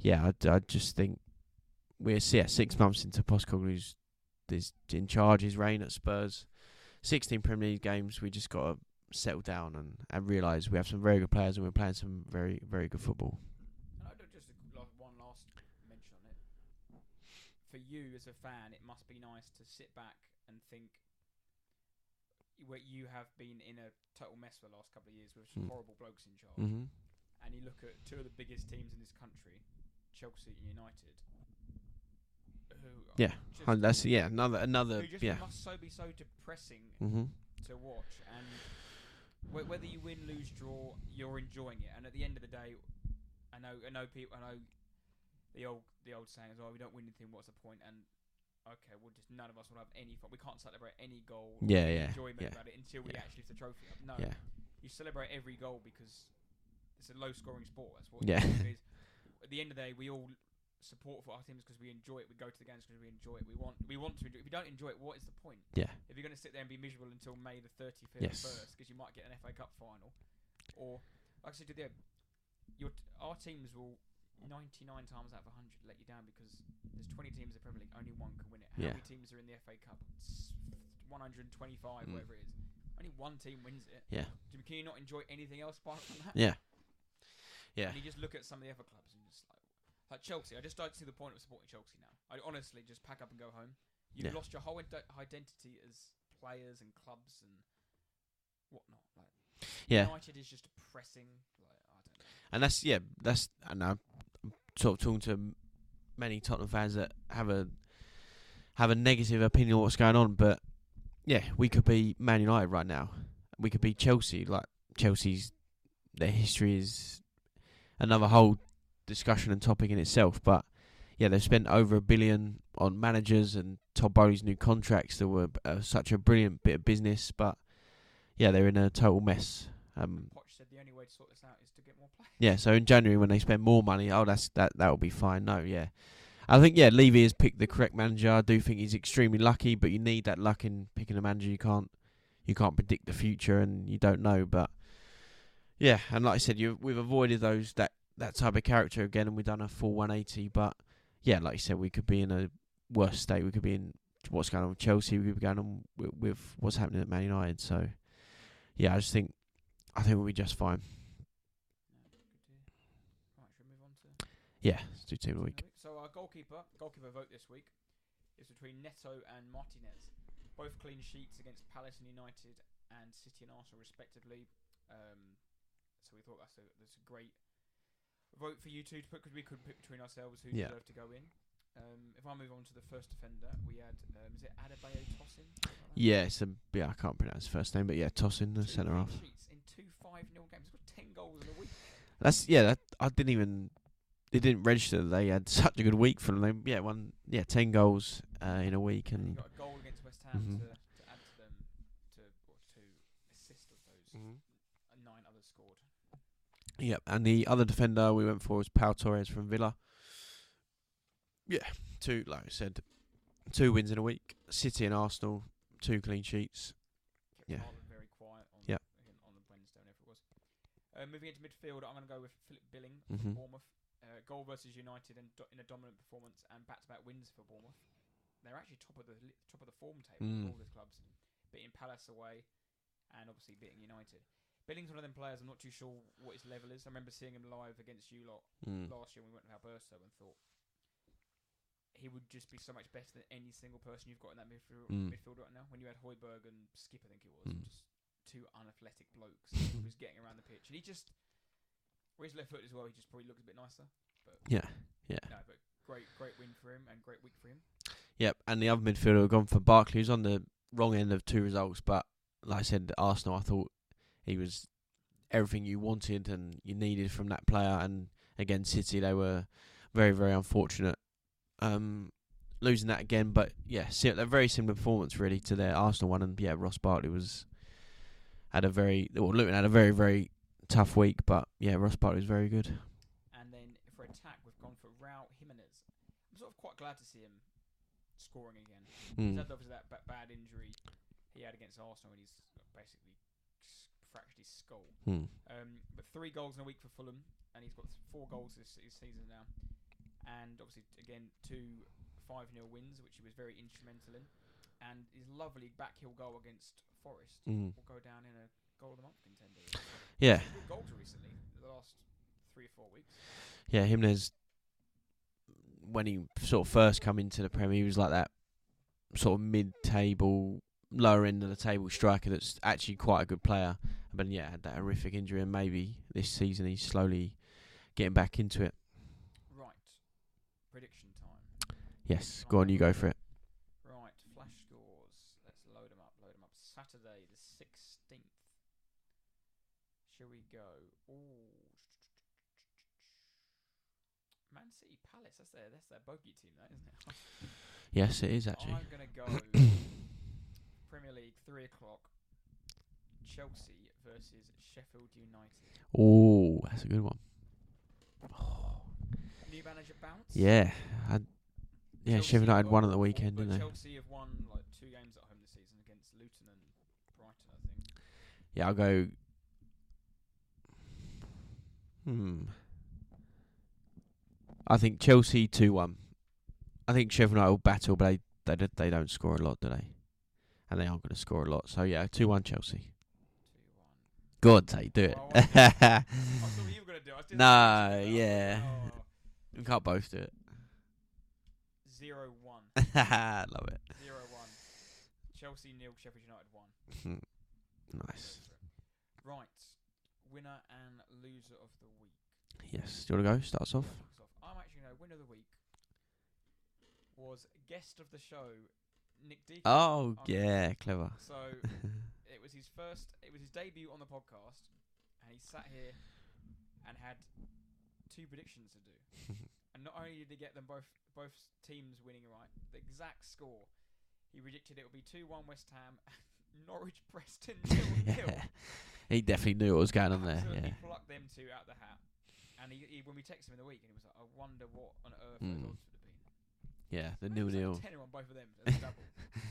yeah, I, I just think we're yeah, six months into Postecoglou's is in charge, his reign at Spurs. 16 Premier League games, we just got to settle down and, and realise we have some very good players and we're playing some very, very good football. And I don't just like one last mention on it. For you as a fan, it must be nice to sit back and think where you have been in a total mess for the last couple of years with some Mm. horrible blokes in charge, Mm-hmm. and you look at two of the biggest teams in this country, Chelsea and United, who are Yeah, just, that's yeah, another another who just yeah. must so be so depressing Mm-hmm. to watch, and whether you win, lose, draw, you're enjoying it. And at the end of the day, I know, I know people, I know the old, the old saying is, "Oh, we don't win anything. What's the point?" And okay, well, just none of us will have any fun. We can't celebrate any goal, Yeah, yeah, enjoyment yeah, about it until we yeah. actually lift the trophy up. No, Yeah, you celebrate every goal because it's a low-scoring sport. That's what Yeah. it is. At the end of the day, we all support for our teams because we enjoy it. We go to the games because we enjoy it. We want, we want to enjoy. It. If you don't enjoy it, what is the point? yeah, If you're going to sit there and be miserable until May the 35th Yes. first, because you might get an FA Cup final, or like I said to the your t- our teams will 99 times out of 100 let you down because there's 20 teams in the Premier League, only one can win it. How Yeah. many teams are in the FA Cup? It's 125, Mm. whatever it is. Only one team wins it. yeah, Do- Can you not enjoy anything else apart from that? yeah, yeah. And you just look at some of the other clubs and just like, like Chelsea. I just don't see the point of supporting Chelsea now. I honestly just pack up and go home. You've Yeah. lost your whole ide- identity as players and clubs and whatnot. Like Yeah. United is just depressing. Like I don't know. And that's yeah, that's and I'm sort of talking to many Tottenham fans that have a have a negative opinion of what's going on, but yeah, we could be Man United right now. We could be Chelsea. Like Chelsea's their history is another whole discussion and topic in itself. But yeah, they've spent over a billion on managers and Todd Boehly's new contracts that were uh, such a brilliant bit of business, but yeah, they're in a total mess. Um, the only way to sort this out is to get more players. yeah, so in January when they spend more money, oh, that's that that'll be fine. No, yeah, I think yeah, Levy has picked the correct manager. I do think he's extremely lucky, but you need that luck in picking a manager. You can't you can't predict the future, and you don't know. But yeah, and like I said, you we've avoided those that that type of character again, and we've done a full 180. But yeah, like you said, we could be in a worse state. We could be in what's going on with Chelsea. We could be going on with, with what's happening at Man United. So yeah, I just think I think we'll be just fine. No, good to hear. Right, should we move on to Yeah, let's do team of the week. So our goalkeeper, goalkeeper vote this week is between Neto and Martinez. Both clean sheets against Palace and United and City and Arsenal respectively. Um, so we thought that's a that's a great. vote for you two to put because we could pick between ourselves who Yeah. deserve to go in. Um, if I move on to the first defender, we had um, is it Adebayo Tosin? Yeah, it's a, yeah, I can't pronounce his first name, but yeah, tossing the Two centre clean half. sheets in five 0 games. Ten goals in a week. That's yeah. That I didn't even. It didn't register. that They had such a good week from them. They, yeah, one. Yeah, ten goals uh, in a week, And and got a goal against West Ham Mhm. to, to add to them to or to assist of those Mm-hmm. nine others scored. Yep, and the other defender we went for was Pau Torres from Villa. Yeah, two, like I said, two wins in a week. City and Arsenal, two clean sheets. Kept Yeah very quiet on Yep. again, on the Wednesday, whenever it was. Uh, moving into midfield, I'm going to go with Philip Billing mm-hmm. from Bournemouth. Uh, goal versus United and do- in a dominant performance and back-to-back wins for Bournemouth. They're actually top of the li- top of the form table Mm. all these clubs, beating Palace away and obviously beating United. Billing's one of them players. I'm not too sure what his level is. I remember seeing him live against you lot Mm. last year when we went to Alberto and thought he would just be so much better than any single person you've got in that midfield, Mm. midfield right now. When you had Højbjerg and Skipp, I think it was, Mm. just two unathletic blokes who was getting around the pitch, and he just, with his left foot as well, he just probably looks a bit nicer. But Yeah, yeah. No, but great, great win for him and great week for him. Yep, and the other midfielder had gone for Barkley, who's on the wrong end of two results, but like I said, Arsenal, I thought he was everything you wanted and you needed from that player. And again, City, they were very, very unfortunate um, losing that again. But yeah, si- a very similar performance really to their Arsenal one. And yeah, Ross Barkley was had a very well, Luton had a very, very tough week, but yeah, Ross Barkley was very good. And then for attack, we've gone for Raul Jimenez. I'm sort of quite glad to see him scoring again. He's Mm. had obviously that ba- bad injury he had against Arsenal, and he's basically fractured his skull. Mm. Um, but three goals in a week for Fulham, and he's got four goals this, this season now. And obviously, again, two 5 0 wins, which he was very instrumental in. And his lovely backheel goal against Forest Mm. will go down in a goal of the month contender. Yeah, goals recently, the last three or four weeks. yeah, Jimenez when he sort of first come into the Premier, he was like that sort of mid-table, lower end of the table striker that's actually quite a good player. But yeah, had that horrific injury, and maybe this season he's slowly getting back into it. Right. Prediction time. Yes, go on, you go for it. Right, flash scores. Let's load them up, load them up. Saturday, the 16th. Shall we go? Ooh. Man City that's their, that's their bogey team, that, isn't it? Yes, it is actually. I'm going to go Premier League, 3 o'clock. Chelsea versus Sheffield United. Oh, that's a good one. New manager bounce? Yeah, I, yeah. Chelsea Sheffield United won at the weekend, didn't they? Chelsea have won like two games at home this season against Luton and Brighton, I think. Yeah, I'll go. Hmm. I think Chelsea two one. I think Sheffield United will battle, but they they don't- they don't score a lot, do they? And they aren't going to score a lot. So yeah, two one Chelsea. Two one. Go on, Tate, do it. Well, I I thought what you were gonna do. I No, yeah. Oh. we can't both do it. Zero one. Love it. Zero one. Chelsea nil. Sheffield United one. Hmm. nice. Right. Winner and loser of the week. Yes. Do you want to go? Start us off. Kicks off. I'm actually no winner of the week. Was guest of the show, Nick Deacon. Oh yeah, clever. So it was his first. It was his debut on the podcast, and he sat here and had two predictions to do. and not only did he get them both, both teams winning right, the exact score. He predicted it would be two one West Ham, Norwich Preston nil nil. He definitely knew what was going on there. Absolutely Yeah. plucked them two out the hat. And he, he, when we texted him in the week, and he was like, "I wonder what on earth Mm. those odds would have been." Yeah, the nil nil. like tenner on both of them. Double.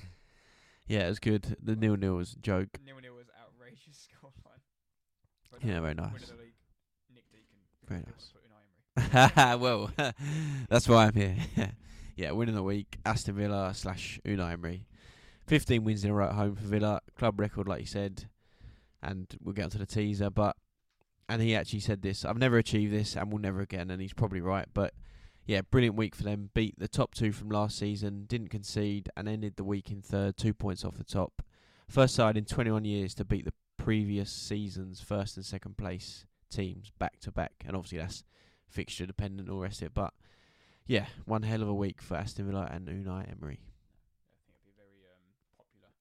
Yeah, it was good. The nil nil was a joke. nil nil was outrageous scoreline. But Yeah, no, very nice. league, Nick Deacon. Very nice. wanna put Unai Emery. well, that's why I'm here. yeah, win of the week, Aston Villa slash Unai Emery. 15 wins in a row at home for Villa. Club record, like you said. And we'll get onto the teaser. But, and he actually said this I've never achieved this and will never again. And he's probably right. But, yeah, brilliant week for them. Beat the top two from last season, didn't concede, and ended the week in third, two points off the top. First side in 21 years to beat the previous season's first and second place teams back to back. And obviously, that's fixture dependent, all rest of it. But yeah, one hell of a week for Aston Villa and Unai Emery. I think it'd be very um, popular.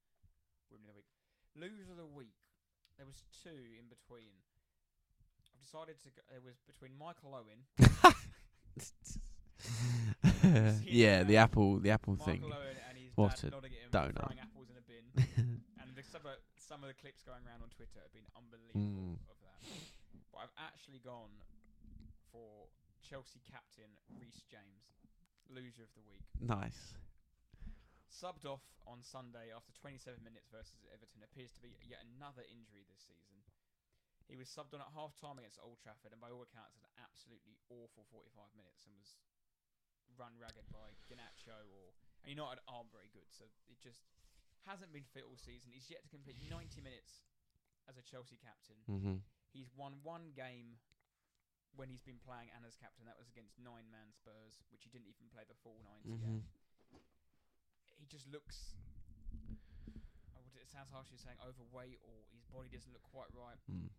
Of the week, loser of the week. There was two in between. Decided to. Go, it was between Michael Owen. yeah, the apple, the apple Michael thing. Owen and his What dad a nodding at him donut. throwing apples in a bin. and the, some, of, some of the clips going around on Twitter have been unbelievable Mm. of that. But I've actually gone for Chelsea captain Reece James, loser of the week. nice. Subbed off on Sunday after 27 minutes versus Everton appears to be yet another injury this season. He was subbed on at half time against Old Trafford and by all accounts had an absolutely awful 45 minutes and was run ragged by Garnacho or and United aren't very good, so it just hasn't been fit all season. He's yet to complete 90 minutes as a Chelsea captain. hmm He's won one game when he's been playing and as captain. That was against nine man Spurs, which he didn't even play the full 90 hmm. He just looks. Would- It sounds harsh, You're saying overweight or his body doesn't look quite right, Mm.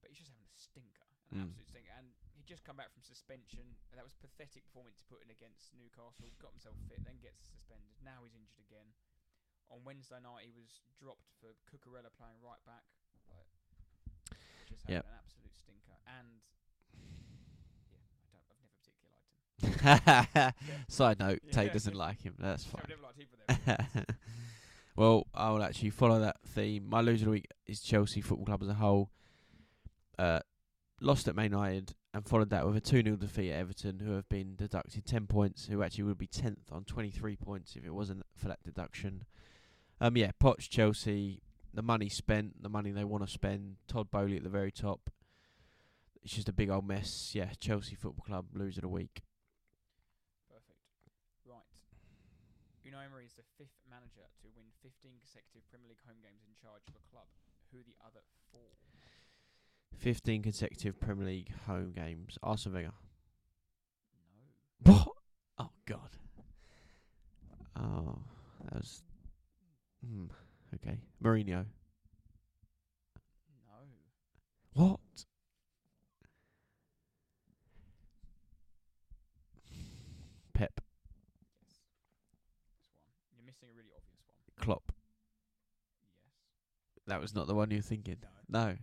But he's just having a stinker, an Mm. absolute stinker. And he just come back from suspension, and that was pathetic performance to put in against Newcastle. Got himself fit, then gets suspended. Now he's injured again. On Wednesday night, he was dropped for Cucurella playing right back. Like, just having Yep. an absolute stinker. And yeah, I don't. I've never particularly liked him. Side note, Yeah. Tate doesn't like him. That's I've fine. never liked either well, I'll actually follow that theme. My loser of the week is Chelsea Football Club as a whole. Uh, lost at Man United and followed that with a 2 0 defeat at Everton, who have been deducted 10 points, who actually would be 10th on 23 points if it wasn't for that deduction. Um, yeah, Poch, Chelsea, the money spent, the money they want to spend, Todd Boehly at the very top. It's just a big old mess. Yeah, Chelsea Football Club, loser of the week. Perfect. Right. Unai Emery is the fifth manager to win 15 consecutive Premier League home games in charge of a club. Who are the other four? 15 consecutive Premier League home games. Arsene Wenger. No. What? Oh God. Oh, that was. Hmm. Okay. Mourinho. No. What? Pep. This one. You're missing a really obvious one. Klopp. Yes. That was not the one you were thinking. No. No.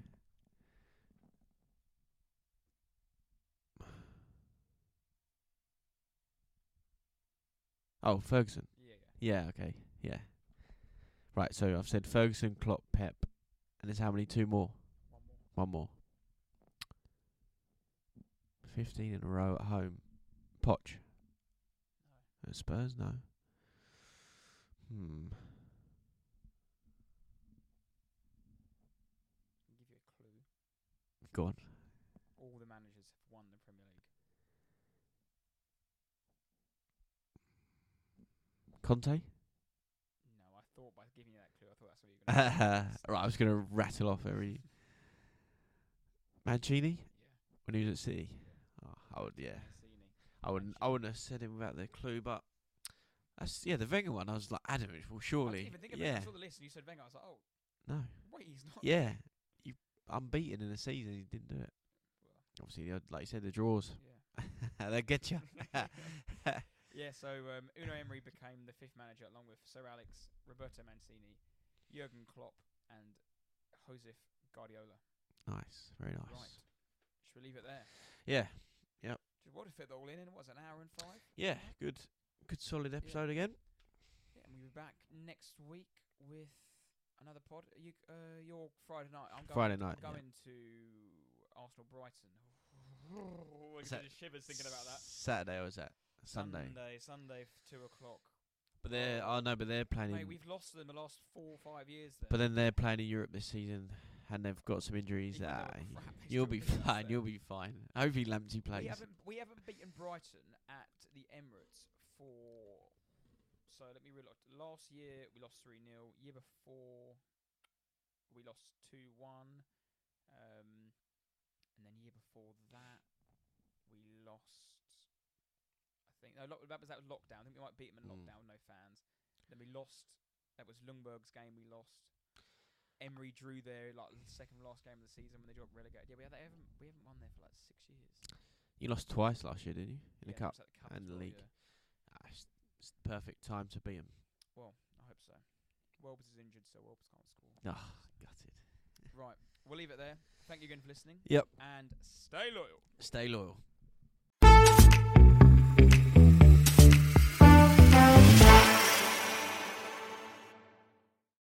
Oh, Ferguson. Yeah, yeah. Okay. Yeah. Right. So I've said Ferguson, Klopp, Pep, and there's how many? Two more. One more. One more. 15 in a row at home. Poch. No. At Spurs? No. Hmm. Give you a clue. Go on. All the managers have won the Premier League. Conte? No, I thought by giving you that clue, I thought that's what you were going to right, I was going to rattle off every. Mancini? Yeah. When he was at City? Oh, I would, yeah. Mancini. I wouldn't, I wouldn't have said him without the clue, but. That's, yeah, the Wenger one, I was like adamant. Well, surely. I didn't even think about it. yeah. I saw the list and you said Wenger. I was like, oh, No. wait, he's not. Yeah. You unbeaten in a season, he didn't do it. Well, Obviously, like you said, the draws. yeah. they get you. Yeah, so um, Unai Emery became the fifth manager along with Sir Alex, Roberto Mancini, Jurgen Klopp, and Josep Guardiola. nice. Very nice. Right. Should we leave it there? Yeah. Just what to fit that all in? It, an hour and five? Yeah. Good. Good solid episode again. Yeah, and we'll be back next week with another pod. Are You, uh, your Friday night. I'm going, Friday night, I'm yeah. going to Arsenal Brighton. I Is get that shivers thinking about that. Saturday or was that Sunday? Sunday, Sunday, two o'clock. But they're oh no, but they're playing. Mate, in, we've lost them the last four or five years. There. but then they're playing in Europe this season, and they've got some injuries. Ah, you'll be fine. You'll be fine. Hopefully, Lamptey we plays. haven't we haven't beaten Brighton at the Emirates for. So let me relook. Last year we lost three 0 Year before we lost two one, um, and then year before that we lost. I think no, lock, that was that was lockdown. I think we might beat them in Mm. lockdown with no fans. Then we lost. That was Ljungberg's game. We lost. Emery drew there like the second last game of the season when they got relegated. Yeah, we, haven't we haven't won there for like six years. You lost twice last year, didn't you? In Yeah, the cup the cup and the well, league. yeah. Ah, it's, it's the perfect time to beat 'em. Well, I hope so. Welbs is injured, so Welbs can't score. Ah, gutted. right, we'll leave it there. Thank you again for listening, Yep. and stay loyal. Stay loyal.